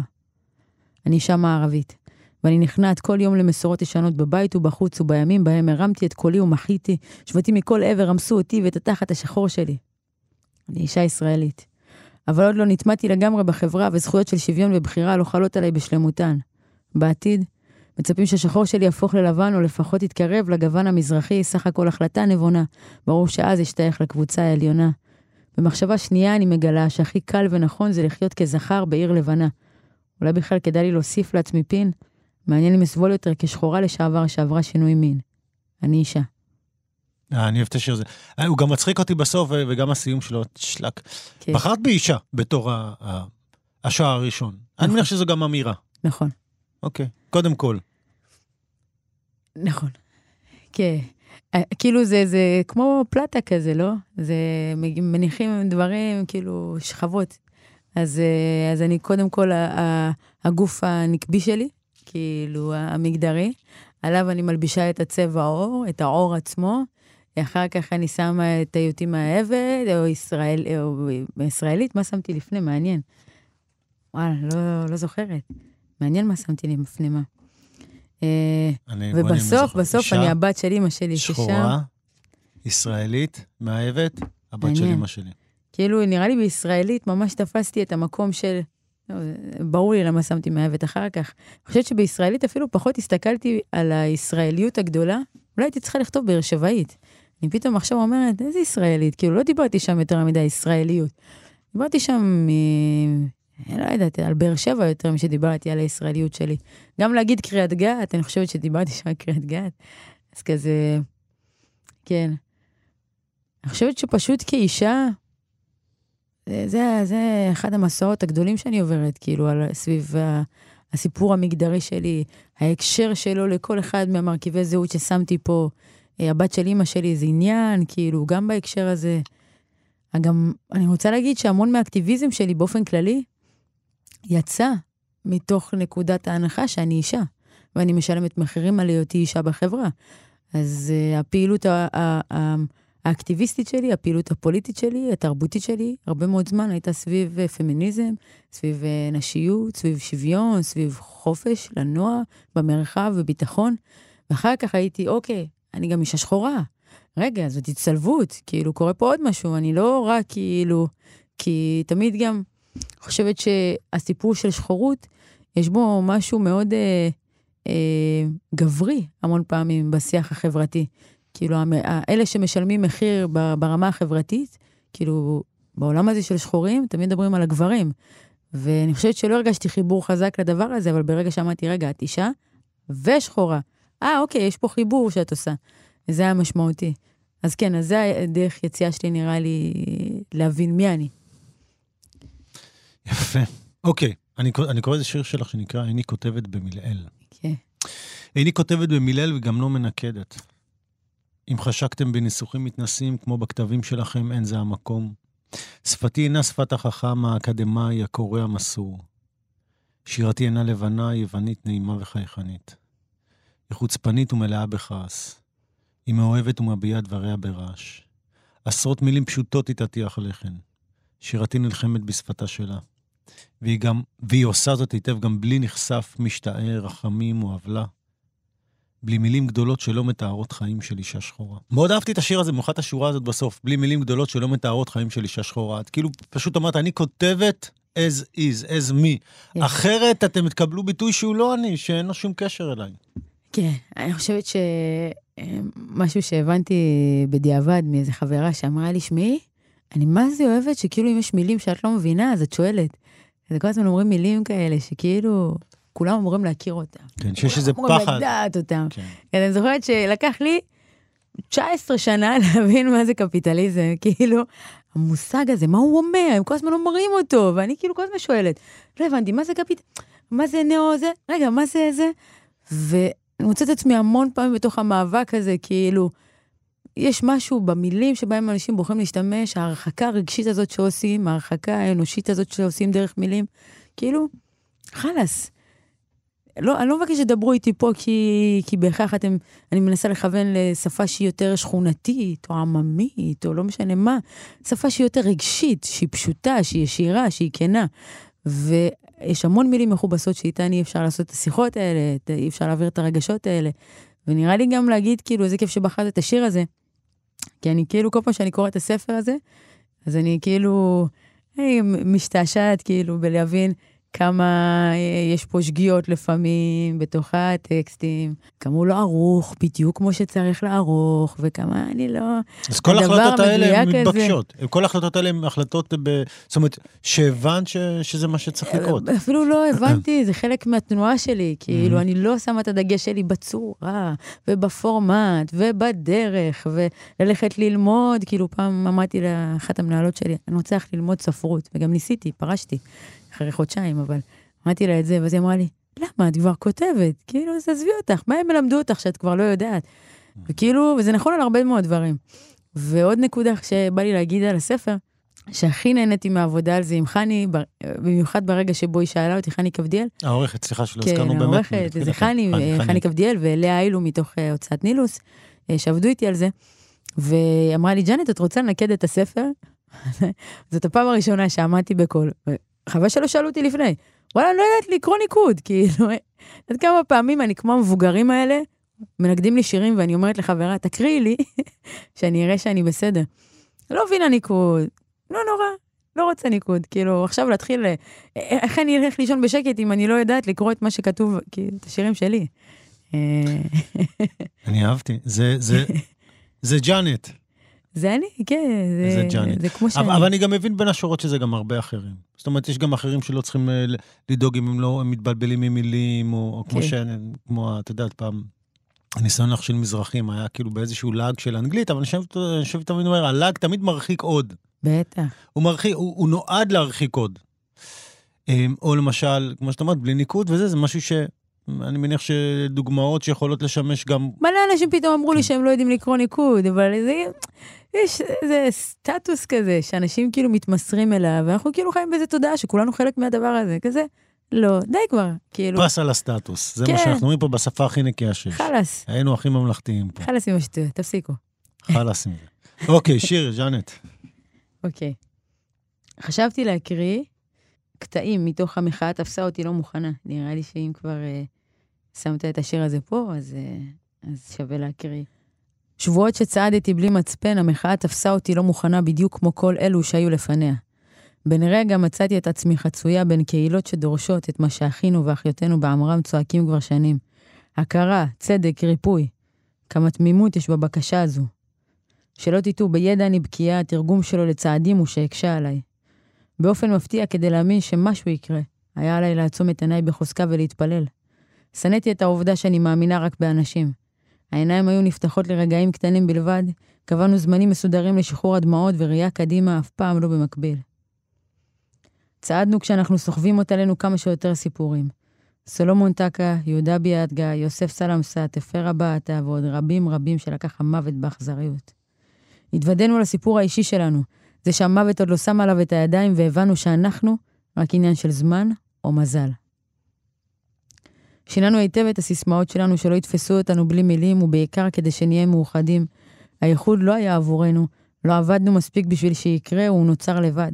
Speaker 2: אני אישה מערבית, ואני נכנעת כל יום למסורות ישנות בבית ובחוץ, ובימים בהם הרמתי את קולי ומחיתי, שבטים מכל עבר רמסו אותי ואת התחת השחור שלי. אני אישה ישראלית. אבל עוד לא נטמעתי לגמרי בחברה, וזכויות של שוויון ובחירה לא חלות עליי בשלמותן. בעתיד, מצפים שהשחור שלי יהפוך ללבן, או לפחות יתקרב לגוון המזרחי, סך הכל החלטה נבונה. ברור שאז אשתייך לקבוצה העליונה. במחשבה שנייה אני מגלה שהכי קל ונכון זה לחיות כזכר בעיר לבנה. אולי בכלל כדאי לי להוסיף לעצמי פין? מעניין אם אסבול יותר כשחורה לשעבר שעברה שינוי מין. אני אישה.
Speaker 3: אה, אני אוהב את השיר הזה. אה, הוא גם מצחיק אותי בסוף, וגם הסיום שלו, שלק. כן. בחרת באישה בתור השער הראשון. אני. מניח שזו גם אמירה.
Speaker 2: נכון.
Speaker 3: אוקיי, קודם כל.
Speaker 2: נכון. כן. אה, כאילו זה, זה כמו פלטה כזה, לא? זה מניחים דברים, כאילו, שכבות. אז, אה, אז אני קודם כל הגוף הנקבי שלי, כאילו המגדרי, עליו אני מלבישה את הצבע העור, את העור עצמו, אחר כך אני שמה את היותי מהעבד, או, ישראל, או ישראלית, מה שמתי לפני? מעניין. וואלה, לא, לא זוכרת. מעניין מה שמתי לי מפנימה. אה, ובסוף, בסוף אני הבת של אימא שלי.
Speaker 3: שחורה, ישראלית, מאהבת, הבת של אימא שלי.
Speaker 2: כאילו, נראה לי בישראלית ממש תפסתי את המקום של... לא, ברור לי למה שמתי מאהבת אחר כך. אני חושבת שבישראלית אפילו פחות הסתכלתי על הישראליות הגדולה. אולי הייתי צריכה לכתוב באר שבעית. אני פתאום עכשיו אומרת, איזה ישראלית? כאילו, לא דיברתי שם יותר מדי ישראליות. דיברתי שם לא יודעת, על באר שבע יותר משדיברתי על הישראליות שלי. גם להגיד קריית גת, אני חושבת שדיברתי שם על קריית גת, אז כזה, כן. אני חושבת שפשוט כאישה, זה, זה, זה אחד המסעות הגדולים שאני עוברת, כאילו, על, סביב הסיפור המגדרי שלי, ההקשר שלו לכל אחד מהמרכיבי זהות ששמתי פה. אה, הבת של אימא שלי זה עניין, כאילו, גם בהקשר הזה. גם, אני רוצה להגיד שהמון מהאקטיביזם שלי באופן כללי, יצא מתוך נקודת ההנחה שאני אישה, ואני משלמת מחירים על היותי אישה בחברה. אז uh, הפעילות האקטיביסטית שלי, הפעילות הפוליטית שלי, התרבותית שלי, הרבה מאוד זמן הייתה סביב uh, פמיניזם, סביב uh, נשיות, סביב שוויון, סביב חופש לנוע במרחב וביטחון. ואחר כך הייתי, אוקיי, אני גם אישה שחורה. רגע, זאת הצטלבות, כאילו, קורה פה עוד משהו, אני לא רק כאילו... כי תמיד גם חושבת שהסיפור של שחורות, יש בו משהו מאוד אה, אה, גברי המון פעמים בשיח החברתי. כאילו, אלה שמשלמים מחיר ברמה החברתית, כאילו, בעולם הזה של שחורים, תמיד מדברים על הגברים. ואני חושבת שלא הרגשתי חיבור חזק לדבר הזה, אבל ברגע שאמרתי, רגע, את אישה ושחורה. אה, אוקיי, יש פה חיבור שאת עושה. זה היה משמעותי. אז כן, אז זה הדרך יציאה שלי, נראה לי, להבין מי אני.
Speaker 3: יפה. אוקיי, אני, אני קורא איזה שיר שלך שנקרא "איני כותבת במלעיל". כן. איני כותבת במלעיל וגם לא מנקדת. אם חשקתם בניסוחים מתנשאים כמו בכתבים שלכם, אין זה המקום. שפתי אינה שפת החכם, האקדמאי, הקורא המסור. שירתי אינה לבנה, יוונית, נעימה וחייכנית. היא חוצפנית ומלאה בכעס. היא מאוהבת ומביעה דבריה ברעש. עשרות מילים פשוטות היא תטיח לחן. שירתי נלחמת בשפתה שלה. והיא גם, והיא עושה זאת היטב גם בלי נחשף, משתער, רחמים או עוולה. בלי מילים גדולות שלא מתארות חיים של אישה שחורה. מאוד אהבתי את השיר הזה, במיוחד השורה הזאת בסוף, בלי מילים גדולות שלא מתארות חיים של אישה שחורה. את כאילו פשוט אמרת, אני כותבת as is, as me. אחרת אתם תקבלו ביטוי שהוא לא אני, שאין לו שום קשר אליי.
Speaker 2: כן, אני חושבת שמשהו שהבנתי בדיעבד מאיזה חברה שאמרה לי, שמעי, אני מה זה אוהבת שכאילו אם יש מילים שאת לא מבינה, אז את שואלת. זה כל הזמן אומרים מילים כאלה, שכאילו, כולם אמורים להכיר אותם.
Speaker 3: כן, שיש איזה פחד. כולם
Speaker 2: אמורים לדעת אותם. כן. אני זוכרת שלקח לי 19 שנה להבין מה זה קפיטליזם, כאילו, המושג הזה, מה הוא אומר? הם כל הזמן אומרים אותו, ואני כאילו כל הזמן שואלת, לא הבנתי, מה זה קפיטליזם? מה זה נאו זה? רגע, מה זה זה? ואני מוצאת את עצמי המון פעמים בתוך המאבק הזה, כאילו, יש משהו במילים שבהם אנשים בוחרים להשתמש, ההרחקה הרגשית הזאת שעושים, ההרחקה האנושית הזאת שעושים דרך מילים, כאילו, חלאס. לא, אני לא מבקש שתדברו איתי פה כי, כי בהכרח אתם, אני מנסה לכוון לשפה שהיא יותר שכונתית, או עממית, או לא משנה מה. שפה שהיא יותר רגשית, שהיא פשוטה, שהיא ישירה, שהיא כנה. ויש המון מילים מכובסות שאיתן אי אפשר לעשות את השיחות האלה, אי אפשר להעביר את הרגשות האלה. ונראה לי גם להגיד, כאילו, איזה כיף שבחרת את השיר הזה. כי אני כאילו, כל פעם שאני קוראת את הספר הזה, אז אני כאילו אני משתעשעת כאילו בלהבין כמה אה, יש פה שגיאות לפעמים בתוך הטקסטים, כמה הוא לא ערוך בדיוק כמו שצריך לערוך, וכמה אני לא...
Speaker 3: אז כל ההחלטות האלה הן מתבקשות. כל ההחלטות האלה הן החלטות, ב... זאת אומרת, שהבנת ש... שזה מה שצריך לקרות.
Speaker 2: אפילו לא הבנתי, זה חלק מהתנועה שלי. כאילו, אני לא שמה את הדגש שלי בצורה, ובפורמט, ובדרך, וללכת ללמוד. כאילו, פעם אמרתי לאחת המנהלות שלי, אני רוצה ללמוד ספרות, וגם ניסיתי, פרשתי. אחרי חודשיים, אבל אמרתי לה את זה, ואז היא אמרה לי, למה, את כבר כותבת? כאילו, אז עזבי אותך, מה הם ילמדו אותך שאת כבר לא יודעת? וכאילו, וזה נכון על הרבה מאוד דברים. ועוד נקודה שבא לי להגיד על הספר, שהכי נהניתי מהעבודה על זה עם חני, במיוחד ברגע שבו היא שאלה אותי, חני קבדיאל.
Speaker 3: העורכת, סליחה שלא הזכרנו באמת.
Speaker 2: כן, העורכת, זה חני, חני קבדיאל ולאה אילו מתוך אה, הוצאת נילוס, אה, שעבדו איתי על זה. והיא אמרה לי, ג'אנט, את רוצה לנקד את הספר? זאת הפעם הראשונה שעמדתי בקול, חבל שלא שאלו אותי לפני. וואלה, אני לא יודעת לקרוא ניקוד, כאילו, עד כמה פעמים אני כמו המבוגרים האלה, מנגדים לי שירים ואני אומרת לחברה, תקריאי לי, שאני אראה שאני בסדר. לא מבינה ניקוד, לא נורא, לא רוצה ניקוד. כאילו, עכשיו להתחיל, איך אני אלך לישון בשקט אם אני לא יודעת לקרוא את מה שכתוב, כאילו, את השירים שלי.
Speaker 3: אני אהבתי, זה, זה, זה ג'אנט.
Speaker 2: זה אני, כן, זה, זה, ג'אנית. זה כמו שאני.
Speaker 3: אבל, אבל אני גם מבין בין השורות שזה גם הרבה אחרים. זאת אומרת, יש גם אחרים שלא צריכים אה, לדאוג אם הם לא הם מתבלבלים ממילים, או, או כמו כן. ש... כמו, את יודעת, פעם, הניסיון לך של מזרחים היה כאילו באיזשהו לעג של אנגלית, אבל אני חושב תמיד אומר, הלעג תמיד מרחיק עוד.
Speaker 2: בטח.
Speaker 3: הוא מרחיק, הוא, הוא נועד להרחיק עוד. אמ, או למשל, כמו שאת אומרת, בלי ניקוד וזה, זה משהו ש... אני מניח שדוגמאות שיכולות לשמש גם...
Speaker 2: מלא אנשים פתאום אמרו לי שהם לא יודעים לקרוא ניקוד, אבל זה... יש איזה סטטוס כזה, שאנשים כאילו מתמסרים אליו, ואנחנו כאילו חיים באיזה תודעה שכולנו חלק מהדבר הזה, כזה, לא, די כבר, כאילו...
Speaker 3: פס על הסטטוס, זה כן. מה שאנחנו אומרים פה בשפה הכי נקייה שיש.
Speaker 2: חלאס.
Speaker 3: היינו הכי ממלכתיים פה.
Speaker 2: חלאס עם השטויות, תפסיקו.
Speaker 3: חלאס עם זה. אוקיי, שיר, ז'אנט.
Speaker 2: אוקיי. חשבתי להקריא קטעים מתוך המחאה תפסה אותי לא מוכנה. נראה לי שאם כבר uh, שמת את השיר הזה פה, אז, uh, אז שווה להקריא. שבועות שצעדתי בלי מצפן, המחאה תפסה אותי לא מוכנה בדיוק כמו כל אלו שהיו לפניה. בן רגע מצאתי את עצמי חצויה בין קהילות שדורשות את מה שאחינו ואחיותינו בעמרם צועקים כבר שנים. הכרה, צדק, ריפוי. כמה תמימות יש בבקשה הזו. שלא תטעו, בידע אני בקיאה, התרגום שלו לצעדים הוא שהקשה עליי. באופן מפתיע, כדי להאמין שמשהו יקרה, היה עליי לעצום את עיניי בחוזקה ולהתפלל. שנאתי את העובדה שאני מאמינה רק באנשים. העיניים היו נפתחות לרגעים קטנים בלבד, קבענו זמנים מסודרים לשחרור הדמעות וראייה קדימה אף פעם לא במקביל. צעדנו כשאנחנו סוחבים אותה עלינו כמה שיותר סיפורים. סולומון טקה, יהודה ביאדגה, יוסף סלמסה, תפרה באטה ועוד רבים רבים שלקח המוות באכזריות. התוודענו לסיפור האישי שלנו, זה שהמוות עוד לא שם עליו את הידיים והבנו שאנחנו רק עניין של זמן או מזל. שיננו היטב את הסיסמאות שלנו שלא יתפסו אותנו בלי מילים, ובעיקר כדי שנהיה מאוחדים. האיחוד לא היה עבורנו, לא עבדנו מספיק בשביל שיקרה, הוא נוצר לבד.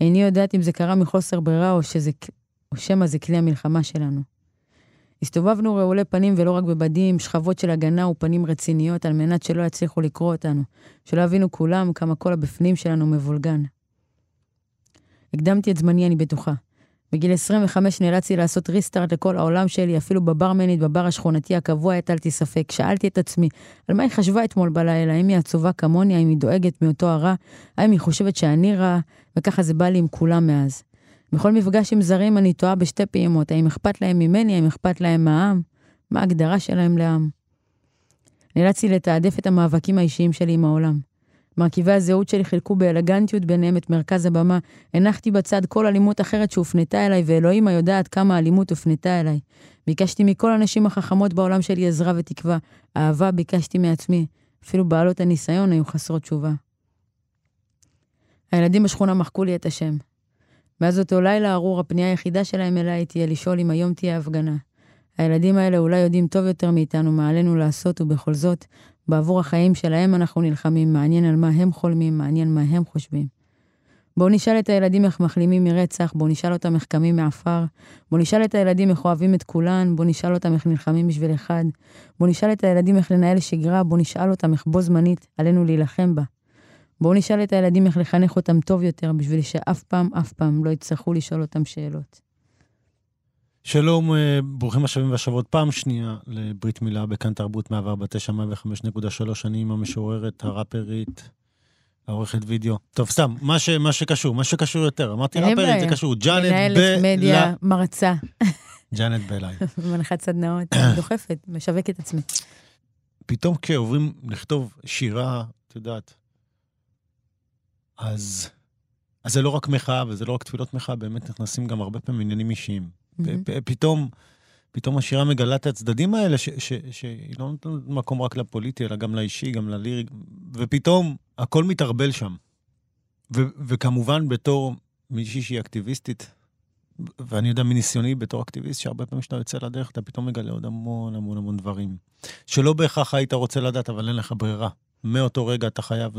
Speaker 2: איני יודעת אם זה קרה מחוסר ברירה או, שזה, או שמא זה כלי המלחמה שלנו. הסתובבנו רעולי פנים ולא רק בבדים, שכבות של הגנה ופנים רציניות על מנת שלא יצליחו לקרוא אותנו, שלא יבינו כולם כמה כל הבפנים שלנו מבולגן. הקדמתי את זמני, אני בטוחה. בגיל 25 נאלצתי לעשות ריסטארט לכל העולם שלי, אפילו בברמנית, בבר השכונתי הקבוע הטלתי ספק. שאלתי את עצמי, על מה היא חשבה אתמול בלילה? האם היא עצובה כמוני? האם היא דואגת מאותו הרע? האם היא חושבת שאני רע? וככה זה בא לי עם כולם מאז. בכל מפגש עם זרים אני טועה בשתי פעימות, האם אכפת להם ממני, האם אכפת להם מהעם? מה ההגדרה שלהם לעם? נאלצתי לתעדף את המאבקים האישיים שלי עם העולם. מרכיבי הזהות שלי חילקו באלגנטיות ביניהם את מרכז הבמה. הנחתי בצד כל אלימות אחרת שהופנתה אליי, ואלוהים היודעת כמה אלימות הופנתה אליי. ביקשתי מכל הנשים החכמות בעולם שלי עזרה ותקווה. אהבה ביקשתי מעצמי. אפילו בעלות הניסיון היו חסרות תשובה. הילדים בשכונה מחקו לי את השם. מאז אותו לילה ארור, הפנייה היחידה שלהם אליי תהיה לשאול אם היום תהיה הפגנה. הילדים האלה אולי יודעים טוב יותר מאיתנו מה עלינו לעשות, ובכל זאת, בעבור החיים שלהם אנחנו נלחמים, מעניין על מה הם חולמים, מעניין מה הם חושבים. בואו נשאל את הילדים איך מחלימים מרצח, בואו נשאל אותם איך קמים מעפר, בואו נשאל את הילדים איך אוהבים את כולן, בואו נשאל אותם איך נלחמים בשביל אחד, בואו נשאל את הילדים איך לנהל שגרה, בואו נשאל אותם איך בו זמנית עלינו להילחם בה. בואו נשאל את הילדים איך לחנך אותם טוב יותר, בשביל שאף פעם, אף פעם לא יצטרכו לשאול אותם שאלות.
Speaker 3: שלום, אה, ברוכים השבים והשבות פעם שנייה לברית מילה בכאן תרבות 149-105.3. אני עם המשוררת, הראפרית, העורכת וידאו. טוב, סתם, מה, ש, מה שקשור, מה שקשור יותר. אמרתי ראפרית, זה קשור. ג'אנט ב...
Speaker 2: מנהלת מדיה, מרצה.
Speaker 3: ג'אנט בלאי.
Speaker 2: מנחת סדנאות, דוחפת, משווקת עצמי.
Speaker 3: פתאום כשעוברים לכתוב שירה, את יודעת, אז, אז זה לא רק מחאה וזה לא רק תפילות מחאה, באמת נכנסים גם הרבה פעמים עניינים אישיים. Mm-hmm. פתאום, פתאום השירה מגלה את הצדדים האלה, ש, ש, שהיא לא נותנת מקום רק לפוליטי, אלא גם לאישי, גם ללירי, ופתאום הכל מתערבל שם. ו, וכמובן, בתור מישהי שהיא אקטיביסטית, ואני יודע מניסיוני בתור אקטיביסט, שהרבה פעמים כשאתה יוצא לדרך, אתה פתאום מגלה עוד המון המון המון דברים. שלא בהכרח היית רוצה לדעת, אבל אין לך ברירה. מאותו רגע אתה חייב...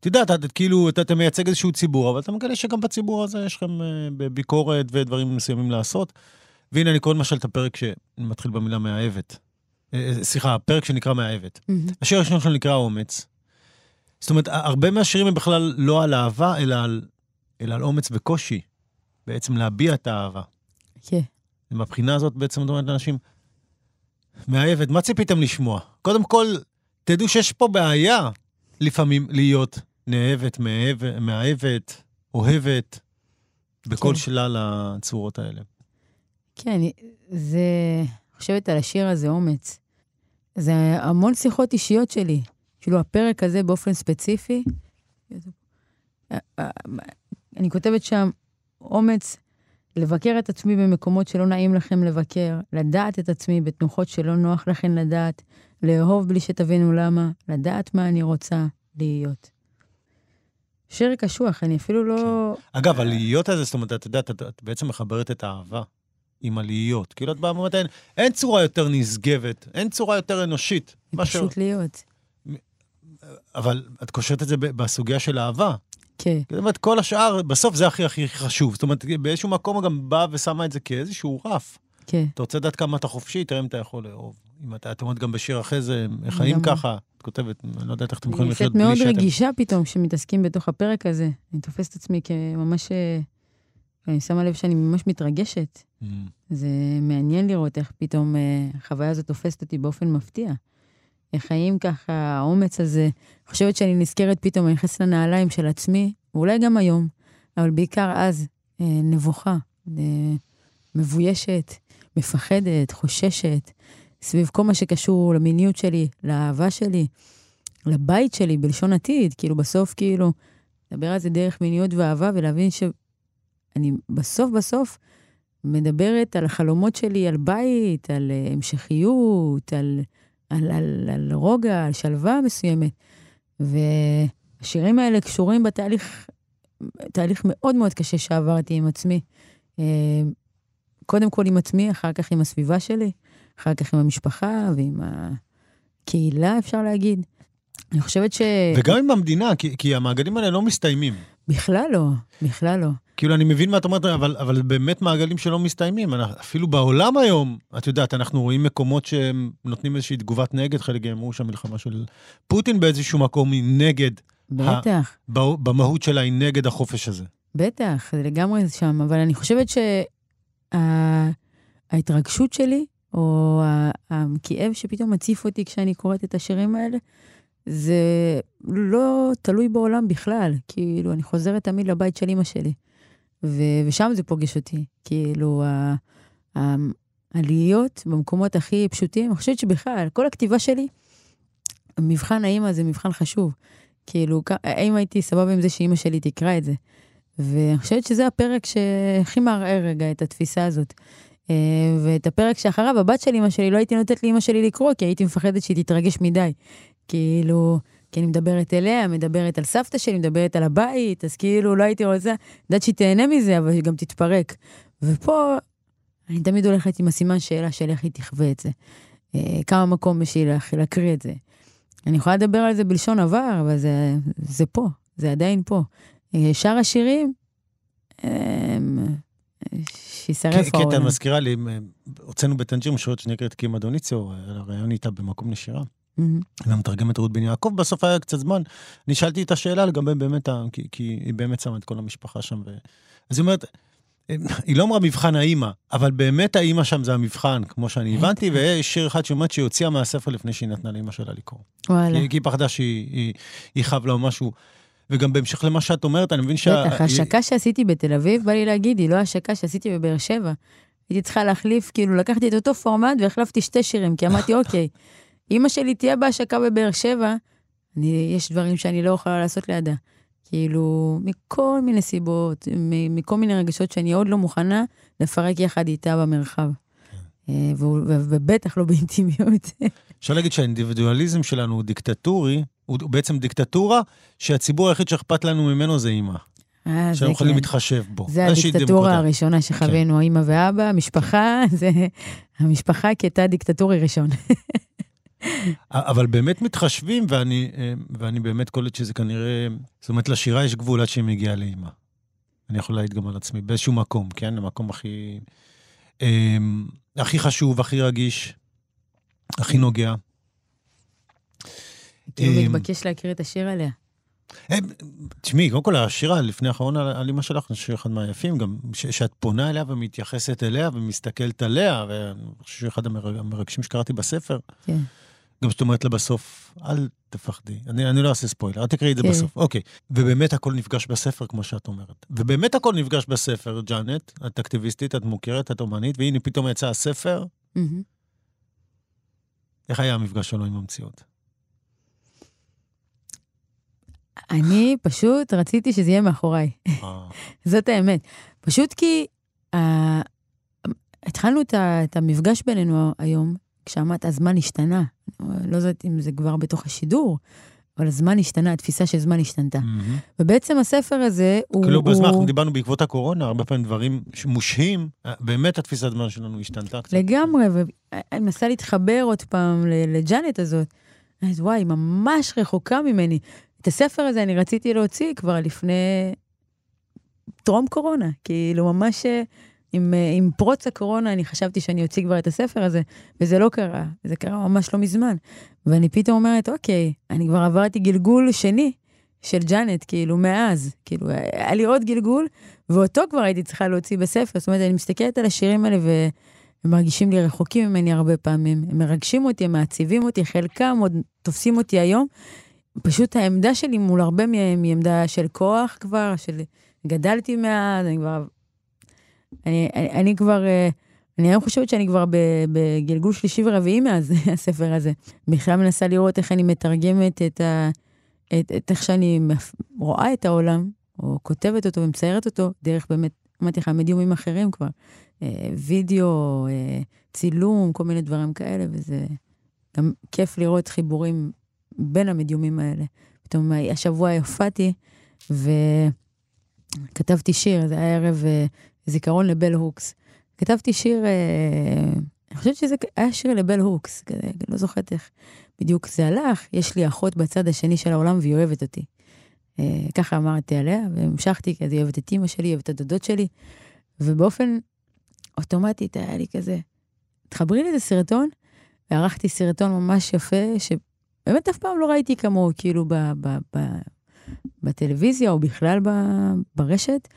Speaker 3: את יודעת, אתה כאילו, אתה, אתה מייצג איזשהו ציבור, אבל אתה מגלה שגם בציבור הזה יש לכם uh, ביקורת ודברים מסוימים לעשות. והנה, אני קורא למשל את הפרק שמתחיל במילה מאהבת. אה, אה, סליחה, הפרק שנקרא מאהבת. Mm-hmm. השיר הראשון שלנו נקרא אומץ. זאת אומרת, הרבה מהשירים הם בכלל לא על אהבה, אלא על, אלא על אומץ וקושי. בעצם להביע את האהבה.
Speaker 2: כן.
Speaker 3: Okay. ומבחינה הזאת בעצם את אומרת לאנשים, מאהבת, מה ציפיתם לשמוע? קודם כל, תדעו שיש פה בעיה לפעמים להיות נאהבת, מאהבת, אוהבת, בכל כן. שלל הצורות האלה.
Speaker 2: כן, זה... חושבת על השיר הזה, אומץ. זה המון שיחות אישיות שלי. כאילו, הפרק הזה באופן ספציפי, אני כותבת שם, אומץ לבקר את עצמי במקומות שלא נעים לכם לבקר, לדעת את עצמי בתנוחות שלא נוח לכם לדעת, לאהוב בלי שתבינו למה, לדעת מה אני רוצה להיות. שיר קשוח, אני אפילו לא...
Speaker 3: כן. אגב, הלהיות הזה, זאת אומרת, את יודעת, את, את בעצם מחברת את האהבה עם עליות. כאילו, את באה ואומרת, אין, אין צורה יותר נשגבת, אין צורה יותר אנושית.
Speaker 2: פשוט ש... להיות.
Speaker 3: אבל את קושרת את זה בסוגיה של אהבה.
Speaker 2: כן.
Speaker 3: זאת אומרת, כל השאר, בסוף זה הכי הכי חשוב. זאת אומרת, באיזשהו מקום גם באה ושמה את זה כאיזשהו רף.
Speaker 2: כן.
Speaker 3: אתה רוצה לדעת כמה אתה חופשי, תראה אם אתה יכול לאהוב. אם אתה, את אומרת גם בשיר אחרי זה, חיים ככה, את כותבת, אני לא יודעת איך אתם יכולים לחיות
Speaker 2: בלי שאתם... אני מאוד רגישה פתאום כשמתעסקים בתוך הפרק הזה. אני תופסת עצמי כממש... אה, אני שמה לב שאני ממש מתרגשת. Mm. זה מעניין לראות איך פתאום אה, החוויה הזאת תופסת אותי באופן מפתיע. איך חיים ככה, האומץ הזה. אני חושבת שאני נזכרת פתאום, אני נכנסת לנעליים של עצמי, ואולי גם היום, אבל בעיקר אז, אה, נבוכה, מבוישת, מפחדת, חוששת, סביב כל מה שקשור למיניות שלי, לאהבה שלי, לבית שלי, בלשון עתיד. כאילו, בסוף, כאילו, לדבר על זה דרך מיניות ואהבה ולהבין שאני בסוף בסוף מדברת על החלומות שלי, על בית, על uh, המשכיות, על, על, על, על רוגע, על שלווה מסוימת. והשירים האלה קשורים בתהליך, תהליך מאוד מאוד קשה שעברתי עם עצמי. קודם כל עם עצמי, אחר כך עם הסביבה שלי, אחר כך עם המשפחה ועם הקהילה, אפשר להגיד. אני חושבת ש...
Speaker 3: וגם עם המדינה, כי, כי המעגלים האלה לא מסתיימים.
Speaker 2: בכלל לא, בכלל לא.
Speaker 3: כאילו, אני מבין מה את אומרת, אבל, אבל באמת מעגלים שלא מסתיימים. אפילו בעולם היום, את יודעת, אנחנו רואים מקומות שהם נותנים איזושהי תגובת נגד, חלק אמרו שהמלחמה של פוטין באיזשהו מקום היא נגד.
Speaker 2: בטח.
Speaker 3: ה, במהות שלה היא נגד החופש הזה.
Speaker 2: בטח, זה לגמרי שם, אבל אני חושבת שההתרגשות שה, שלי, או הכאב שפתאום מציף אותי כשאני קוראת את השירים האלה, זה לא תלוי בעולם בכלל. כאילו, אני חוזרת תמיד לבית של אימא שלי, ו- ושם זה פוגש אותי. כאילו, העליות במקומות הכי פשוטים, אני חושבת שבכלל, כל הכתיבה שלי, מבחן האימא זה מבחן חשוב. כאילו, האם הייתי סבבה עם זה שאימא שלי תקרא את זה? ואני חושבת שזה הפרק שהכי מערער רגע את התפיסה הזאת. אה, ואת הפרק שאחריו, הבת של אמא שלי, לא הייתי נותנת לאמא שלי לקרוא, כי הייתי מפחדת שהיא תתרגש מדי. כאילו, כי אני מדברת אליה, מדברת על סבתא שלי, מדברת על הבית, אז כאילו לא הייתי רוצה, יודעת שהיא תהנה מזה, אבל היא גם תתפרק. ופה, אני תמיד הולכת עם הסימן שאלה של איך היא תחווה את זה. אה, כמה מקום יש לי להקריא את זה. אני יכולה לדבר על זה בלשון עבר, אבל זה, זה פה, זה עדיין פה. אה, שאר השירים, שישרף
Speaker 3: העולם. קטע מזכירה לי, הוצאנו בטנג'יר משוררת שנקראת קימה דוניציו, ראיון איתה במקום נשירה. והמתרגמת רות בן יעקב, בסוף היה קצת זמן. אני שאלתי את השאלה לגבי באמת, כי, כי היא באמת שמה את כל המשפחה שם. ו... אז היא אומרת, היא לא אמרה מבחן האימא, אבל באמת האימא שם זה המבחן, כמו שאני הבנתי, ויש שיר אחד שאומרת שהיא הוציאה מהספר לפני שהיא נתנה לאימא שלה לקרוא.
Speaker 2: וואלה.
Speaker 3: כי היא פחדה שהיא חב לה משהו. וגם בהמשך למה שאת אומרת, אני מבין שה...
Speaker 2: בטח, ההשקה שעשיתי בתל אביב, בא לי להגיד, היא לא השקה שעשיתי בבאר שבע. הייתי צריכה להחליף, כאילו, לקחתי את אותו פורמט והחלפתי שתי שירים, כי אמרתי, אוקיי, אימא שלי תהיה בהשקה בבאר שבע, אני, יש דברים שאני לא יכולה לעשות לידה. כאילו, מכל מיני סיבות, מכל מיני רגשות שאני עוד לא מוכנה לפרק יחד איתה במרחב. כן. אה, ובטח לא באינטימיות.
Speaker 3: אפשר להגיד שהאינדיבידואליזם שלנו הוא דיקטטורי, הוא בעצם דיקטטורה, שהציבור היחיד שאכפת לנו ממנו זה אימא. אה, שאנחנו יכולים כן. להתחשב בו.
Speaker 2: זה הדיקטטורה הראשונה שחווינו, כן. אימא ואבא, משפחה, זה המשפחה כתא דיקטטורי ראשון.
Speaker 3: אבל באמת מתחשבים, ואני, ואני באמת קולט שזה כנראה, זאת אומרת, לשירה יש גבול עד שהיא מגיעה לאימא. אני יכול להעיד גם על עצמי, באיזשהו מקום, כן? המקום הכי, אמ, הכי חשוב, הכי רגיש, הכי נוגע.
Speaker 2: כאילו מתבקש להכיר את השיר עליה.
Speaker 3: תשמעי, קודם כל השיר לפני האחרון על אמא שלך, זה שיר אחד מהיפים, גם שאת פונה אליה ומתייחסת אליה ומסתכלת עליה, ואני חושב שאחד המרגשים שקראתי בספר.
Speaker 2: כן.
Speaker 3: גם שאת אומרת לה בסוף, אל תפחדי. אני, אני לא אעשה ספוילר, אל תקראי את זה כן. בסוף. אוקיי. ובאמת הכל נפגש בספר, כמו שאת אומרת. ובאמת הכל נפגש בספר, ג'אנט, את אקטיביסטית, את מוכרת, את אומנית, והנה פתאום יצא הספר. Mm-hmm. איך היה המפגש שלו עם המציאות?
Speaker 2: אני פשוט רציתי שזה יהיה מאחוריי. אה. זאת האמת. פשוט כי uh, התחלנו את, את המפגש בינינו היום, כשאמרת, הזמן השתנה. לא יודעת אם זה כבר בתוך השידור, אבל הזמן השתנה, התפיסה של זמן השתנתה. Mm-hmm. ובעצם הספר הזה הוא...
Speaker 3: כאילו בזמן, אנחנו דיברנו בעקבות הקורונה, הרבה פעמים דברים מושהים, באמת התפיסת זמן שלנו השתנתה קצת.
Speaker 2: לגמרי, ואני מנסה להתחבר עוד פעם לג'אנט הזאת. אז וואי, ממש רחוקה ממני. את הספר הזה אני רציתי להוציא כבר לפני טרום קורונה, כאילו ממש אה, עם, אה, עם פרוץ הקורונה אני חשבתי שאני אוציא כבר את הספר הזה, וזה לא קרה, זה קרה ממש לא מזמן. ואני פתאום אומרת, אוקיי, אני כבר עברתי גלגול שני של ג'אנט, כאילו, מאז. כאילו, היה לי עוד גלגול, ואותו כבר הייתי צריכה להוציא בספר. זאת אומרת, אני מסתכלת על השירים האלה והם מרגישים לי רחוקים ממני הרבה פעמים. הם מרגשים אותי, הם מעציבים אותי, חלקם עוד תופסים אותי היום. פשוט העמדה שלי מול הרבה מהם היא עמדה של כוח כבר, של גדלתי מאז, אני כבר... אני, אני, אני כבר... אה, אני היום חושבת שאני כבר בגלגול שלישי ורביעי מאז הספר הזה. בכלל מנסה לראות איך אני מתרגמת את, ה, את, את איך שאני רואה את העולם, או כותבת אותו ומציירת אותו, דרך באמת, אמרתי לך, מדיומים אחרים כבר. אה, וידאו, אה, צילום, כל מיני דברים כאלה, וזה גם כיף לראות חיבורים בין המדיומים האלה. פתאום השבוע הופעתי, וכתבתי שיר, זה היה ערב אה, זיכרון לבל הוקס. כתבתי שיר, אה, אני חושבת שזה היה שיר לבל הוקס, כזה, לא זוכרת איך בדיוק זה הלך. יש לי אחות בצד השני של העולם והיא אוהבת אותי. אה, ככה אמרתי עליה, והמשכתי, כי היא אוהבת את אימא שלי, אוהבת את הדודות שלי, ובאופן אוטומטית היה לי כזה, תחברי לי את הסרטון, וערכתי סרטון ממש יפה, שבאמת אף פעם לא ראיתי כמוהו, כאילו, ב, ב, ב, בטלוויזיה או בכלל ברשת,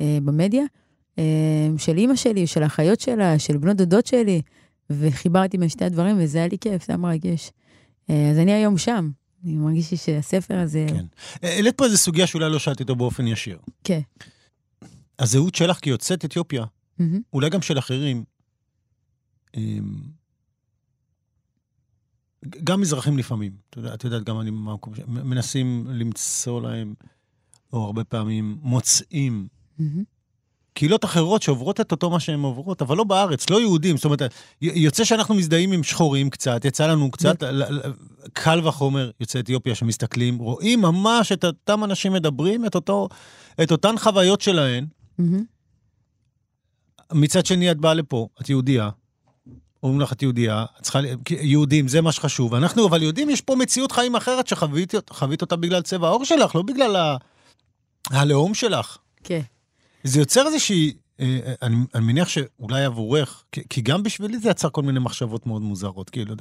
Speaker 2: אה, במדיה. אמ, של אימא שלי, של האחיות שלה, של בנות דודות שלי, וחיברתי בין שתי הדברים, וזה היה לי כיף, זה היה מרגש. אה, אז אני היום שם. אני מרגיש לי שהספר הזה...
Speaker 3: כן. אה, העלית פה איזו סוגיה שאולי לא שאלתי אותו באופן ישיר.
Speaker 2: כן.
Speaker 3: הזהות שלך כיוצאת אתיופיה, mm-hmm. אולי גם של אחרים, אמ, גם מזרחים לפעמים, את יודעת, גם אני במקום, מנסים למצוא להם, או הרבה פעמים מוצאים mm-hmm. קהילות אחרות שעוברות את אותו מה שהן עוברות, אבל לא בארץ, לא יהודים. זאת אומרת, יוצא שאנחנו מזדהים עם שחורים קצת, יצא לנו קצת, קל וחומר יוצאי אתיופיה שמסתכלים, רואים ממש את אותם אנשים מדברים, את, אותו, את אותן חוויות שלהם. מצד שני, את באה לפה, את יהודייה, אומרים לך, את יהודייה, את צריכה, יהודים, זה מה שחשוב. אנחנו, אבל יהודים, יש פה מציאות חיים אחרת שחווית אותה בגלל צבע העור שלך, לא בגלל ה... הלאום שלך.
Speaker 2: כן.
Speaker 3: זה יוצר איזושהי, אה, אני, אני מניח שאולי עבורך, כי, כי גם בשבילי זה יצר כל מיני מחשבות מאוד מוזרות, כאילו,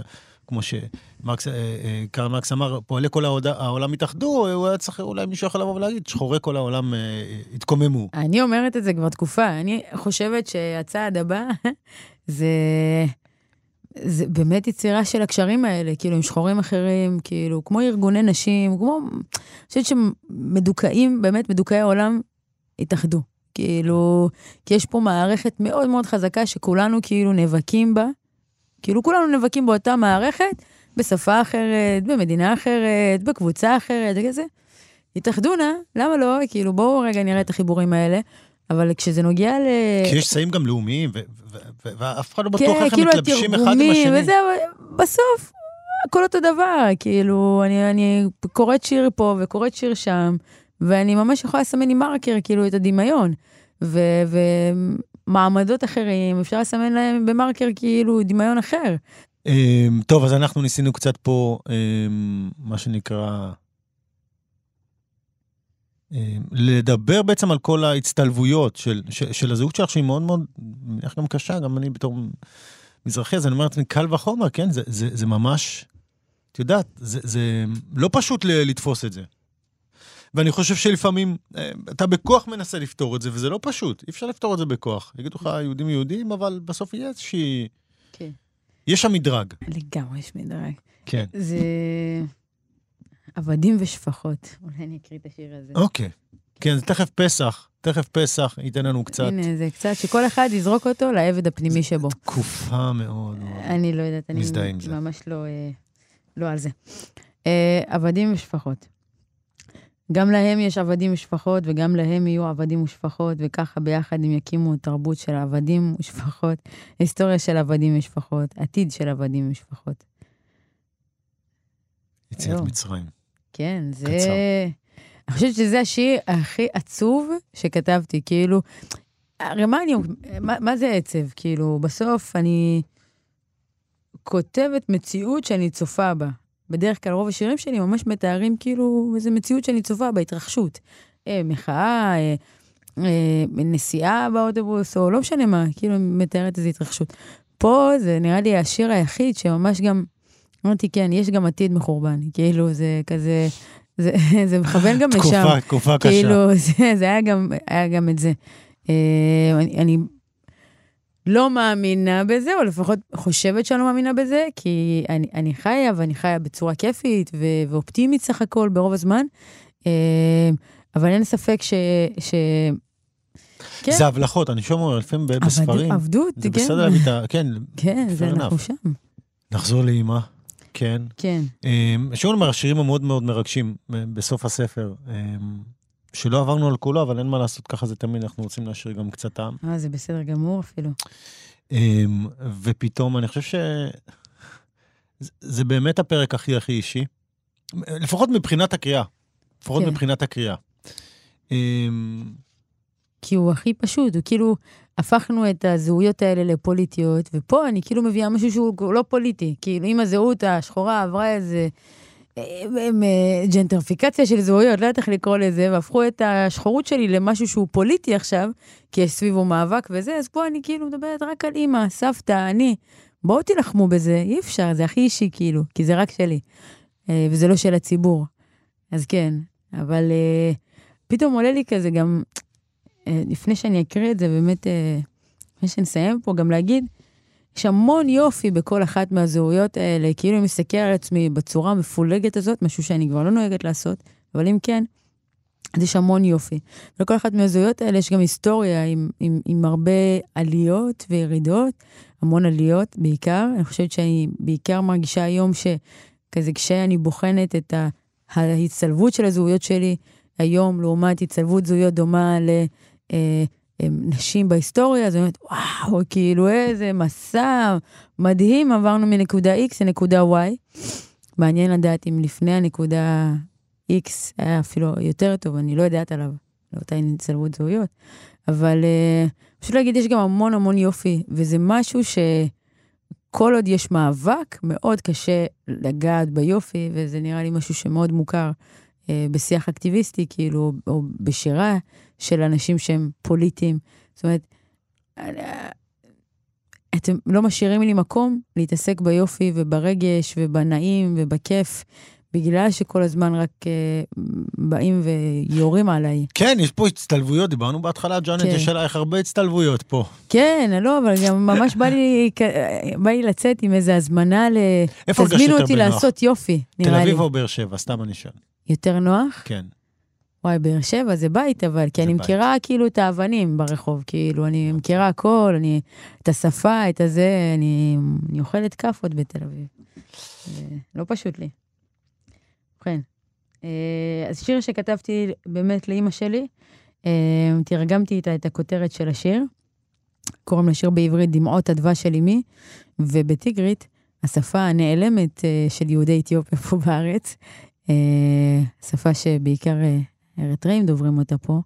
Speaker 3: כמו שמרקס, אה, אה, קרל מרקס אמר, פועלי כל העוד, העולם התאחדו, הוא היה צריך, אולי מישהו יכול לבוא ולהגיד, שחורי כל העולם התקוממו.
Speaker 2: אני אומרת את זה כבר תקופה, אני חושבת שהצעד הבא זה... זה באמת יצירה של הקשרים האלה, כאילו, עם שחורים אחרים, כאילו, כמו ארגוני נשים, כמו... אני חושבת שמדוכאים, באמת, מדוכאי העולם התאחדו. כאילו, כי יש פה מערכת מאוד מאוד חזקה שכולנו כאילו נאבקים בה, כאילו כולנו נאבקים באותה מערכת, בשפה אחרת, במדינה אחרת, בקבוצה אחרת, וכזה. התאחדו נא, למה לא? כאילו, בואו רגע נראה את החיבורים האלה. אבל כשזה נוגע ל...
Speaker 3: כי יש שאים גם לאומיים, ואף אחד לא בטוח כן, איך כאילו הם מתלבשים אחד עם השני. וזה,
Speaker 2: בסוף, הכל אותו דבר, כאילו, אני, אני קוראת שיר פה וקוראת שיר שם, ואני ממש יכולה לסמן עם מרקר, כאילו, את הדמיון. ומעמדות אחרים, אפשר לסמן להם במרקר כאילו דמיון אחר.
Speaker 3: אמ, טוב, אז אנחנו ניסינו קצת פה, אמ, מה שנקרא, אמ, לדבר בעצם על כל ההצטלבויות של, של, של הזהות שלך, שהיא מאוד מאוד, מניח גם קשה, גם אני בתור מזרחי, אז אני אומר לעצמי, קל וחומר, כן? זה, זה, זה ממש, את יודעת, זה, זה לא פשוט לתפוס את זה. ואני חושב שלפעמים אה, אתה בכוח מנסה לפתור את זה, וזה לא פשוט, אי אפשר לפתור את זה בכוח. יגידו לך יהודים יהודים, אבל בסוף יהיה איזושהי... כן. יש שם מדרג.
Speaker 2: לגמרי יש מדרג.
Speaker 3: כן.
Speaker 2: זה עבדים ושפחות. אולי אני אקריא את השיר הזה.
Speaker 3: אוקיי. כן, זה תכף פסח, תכף פסח ייתן לנו קצת...
Speaker 2: הנה, זה קצת, שכל אחד יזרוק אותו לעבד הפנימי שבו.
Speaker 3: תקופה מאוד מאוד.
Speaker 2: אני לא יודעת, אני ממש לא, אה, לא על זה. אה, עבדים ושפחות. גם להם יש עבדים ושפחות, וגם להם יהיו עבדים ושפחות, וככה ביחד הם יקימו תרבות של עבדים ושפחות, היסטוריה של עבדים ושפחות, עתיד של עבדים ושפחות.
Speaker 3: יציאת מצרים.
Speaker 2: כן, זה... קצר. אני חושבת שזה השיר הכי עצוב שכתבתי, כאילו... הרי מה אני... מה, מה זה עצב? כאילו, בסוף אני כותבת מציאות שאני צופה בה. בדרך כלל רוב השירים שלי ממש מתארים כאילו איזו מציאות שאני צופה בה, התרחשות. אה, מחאה, אה, אה, נסיעה באוטובוס, או לא משנה מה, כאילו מתארת איזו התרחשות. פה זה נראה לי השיר היחיד שממש גם, אמרתי, כן, יש גם עתיד מחורבן. כאילו, זה כזה, זה, זה מכוון גם לשם.
Speaker 3: תקופה, תקופה קשה.
Speaker 2: כאילו, זה, זה היה, גם, היה גם את זה. אה, אני, אני לא מאמינה בזה, או לפחות חושבת שאני לא מאמינה בזה, כי אני, אני חיה, ואני חיה בצורה כיפית ו, ואופטימית סך הכל ברוב הזמן. אה, אבל אין ספק ש... ש...
Speaker 3: כן. זה הבלחות, אני שומע לפעמים בספרים.
Speaker 2: עבדות,
Speaker 3: כן. זה בסדר להביא את ה... כן,
Speaker 2: כן, זה אנחנו שם.
Speaker 3: נחזור לאימא. כן.
Speaker 2: כן.
Speaker 3: שוב אומר, השירים המאוד מאוד מרגשים אה, בסוף הספר, שלא עברנו על כולו, אבל אין מה לעשות, ככה זה תמיד, אנחנו רוצים להשאיר גם קצת טעם.
Speaker 2: אה, זה בסדר גמור אפילו.
Speaker 3: ופתאום, אני חושב ש... זה באמת הפרק הכי הכי אישי, לפחות מבחינת הקריאה. לפחות כן. מבחינת הקריאה.
Speaker 2: כי הוא הכי פשוט, הוא כאילו, הפכנו את הזהויות האלה לפוליטיות, ופה אני כאילו מביאה משהו שהוא לא פוליטי. כאילו, אם הזהות השחורה עברה איזה ג'נטריפיקציה של זהויות, לא יודעת איך לקרוא לזה, והפכו את השחורות שלי למשהו שהוא פוליטי עכשיו, כי יש סביבו מאבק וזה, אז פה אני כאילו מדברת רק על אימא, סבתא, אני. בואו תילחמו בזה, אי אפשר, זה הכי אישי כאילו, כי זה רק שלי. אה, וזה לא של הציבור. אז כן, אבל פתאום עולה לי כזה גם, אה, לפני שאני אקריא את זה, באמת, אה, לפני שנסיים פה, גם להגיד, יש המון יופי בכל אחת מהזהויות האלה, כאילו אני מסתכל על עצמי בצורה המפולגת הזאת, משהו שאני כבר לא נוהגת לעשות, אבל אם כן, אז יש המון יופי. ולכל אחת מהזהויות האלה יש גם היסטוריה עם, עם, עם הרבה עליות וירידות, המון עליות בעיקר. אני חושבת שאני בעיקר מרגישה היום שכזה כשאני בוחנת את ההצטלבות של הזהויות שלי היום, לעומת הצטלבות זהויות דומה ל... אה, נשים בהיסטוריה, אני אומרת, וואו, כאילו איזה מסע מדהים, עברנו מנקודה X לנקודה Y. מעניין לדעת אם לפני הנקודה X היה אפילו יותר טוב, אני לא יודעת עליו, לאותה הצטלבות זהויות. אבל אה, פשוט להגיד, יש גם המון המון יופי, וזה משהו שכל עוד יש מאבק, מאוד קשה לגעת ביופי, וזה נראה לי משהו שמאוד מוכר בשיח אקטיביסטי, כאילו, או בשירה של אנשים שהם פוליטיים. זאת אומרת, אה, אתם לא משאירים לי מקום להתעסק ביופי וברגש ובנעים ובכיף, בגלל שכל הזמן רק uh, באים ויורים עליי.
Speaker 3: כן, יש פה הצטלבויות, דיברנו בהתחלה, ג'אנט, כן. יש עלייך הרבה הצטלבויות פה.
Speaker 2: כן, לא, אבל גם ממש בא לי, בא לי לצאת עם איזו הזמנה ל...
Speaker 3: איפה הרגשת יותר בנוח?
Speaker 2: תזמינו אותי לעשות יופי, נראה לי.
Speaker 3: תל אביב או באר שבע? סתם אני שואל.
Speaker 2: יותר נוח?
Speaker 3: כן.
Speaker 2: וואי, באר שבע זה בית, אבל, כי אני בית. מכירה כאילו את האבנים ברחוב, כאילו, אני אוקיי. מכירה הכל, אני, את השפה, את הזה, אני, אני אוכלת כאפות בתל אביב. לא פשוט לי. ובכן, אה, אז שיר שכתבתי באמת לאימא שלי, אה, תרגמתי איתה את הכותרת של השיר. קוראים לשיר בעברית דמעות הדבש של אמי, ובטיגרית, השפה הנעלמת אה, של יהודי אתיופיה פה בארץ, שפה שבעיקר אריתראים דוברים אותה פה,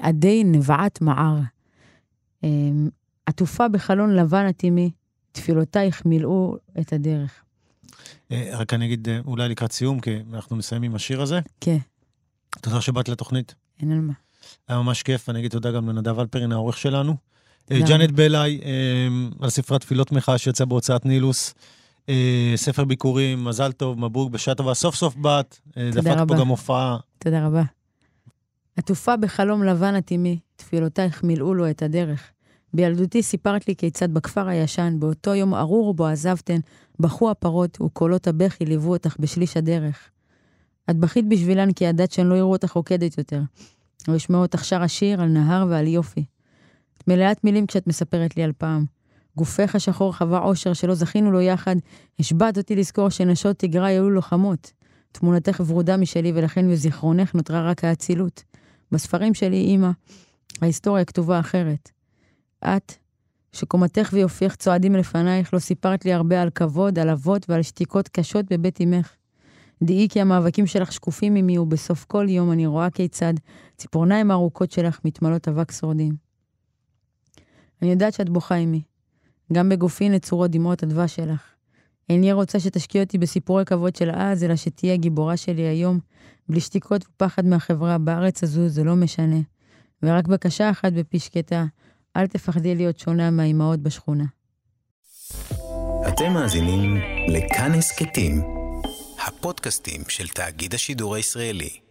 Speaker 2: עדי נבעת מער. עטופה בחלון לבן את אמי, תפילותייך מילאו את הדרך.
Speaker 3: אה, רק אני אגיד אה, אולי לקראת סיום, כי אנחנו מסיימים עם השיר הזה.
Speaker 2: כן.
Speaker 3: תודה שבאת לתוכנית.
Speaker 2: אין על מה.
Speaker 3: היה ממש כיף, אני אגיד תודה גם לנדב אלפרין, העורך שלנו. אה, ג'אנט בלעי, על ספרת תפילות מחאה שיצא בהוצאת נילוס. ספר ביקורים, מזל טוב, מבוק, בשעה טובה. סוף סוף באת, דפקת פה גם הופעה.
Speaker 2: תודה רבה. עטופה בחלום לבן את אמי, תפילותייך מילאו לו את הדרך. בילדותי סיפרת לי כיצד בכפר הישן, באותו יום ארור בו עזבתן, בכו הפרות וקולות הבכי ליוו אותך בשליש הדרך. את בכית בשבילן כי ידעת שהן לא יראו אותך רוקדת יותר, או ישמעו אותך שר השיר על נהר ועל יופי. את מלאת מילים כשאת מספרת לי על פעם. גופך השחור חווה אושר שלא זכינו לו יחד, השבעת אותי לזכור שנשות תגרה היו לוחמות. תמונתך ורודה משלי ולכן בזיכרונך נותרה רק האצילות. בספרים שלי, אמא, ההיסטוריה כתובה אחרת. את, שקומתך ויופייך צועדים לפנייך, לא סיפרת לי הרבה על כבוד, על אבות ועל שתיקות קשות בבית אמך. דעי כי המאבקים שלך שקופים ממי, ובסוף כל יום אני רואה כיצד ציפורניים הארוכות שלך מתמלאות אבק שורדים. אני יודעת שאת בוכה עימי. גם בגופי נצורות דמעות הדבש שלך. איני רוצה שתשקיע אותי בסיפורי כבוד של אז, אלא שתהיה גיבורה שלי היום, בלי שתיקות ופחד מהחברה בארץ הזו, זה לא משנה. ורק בקשה אחת בפי שקטה, אל תפחדי להיות שונה מהאימהות בשכונה.
Speaker 1: אתם מאזינים לכאן הסכתים, הפודקאסטים של תאגיד השידור הישראלי.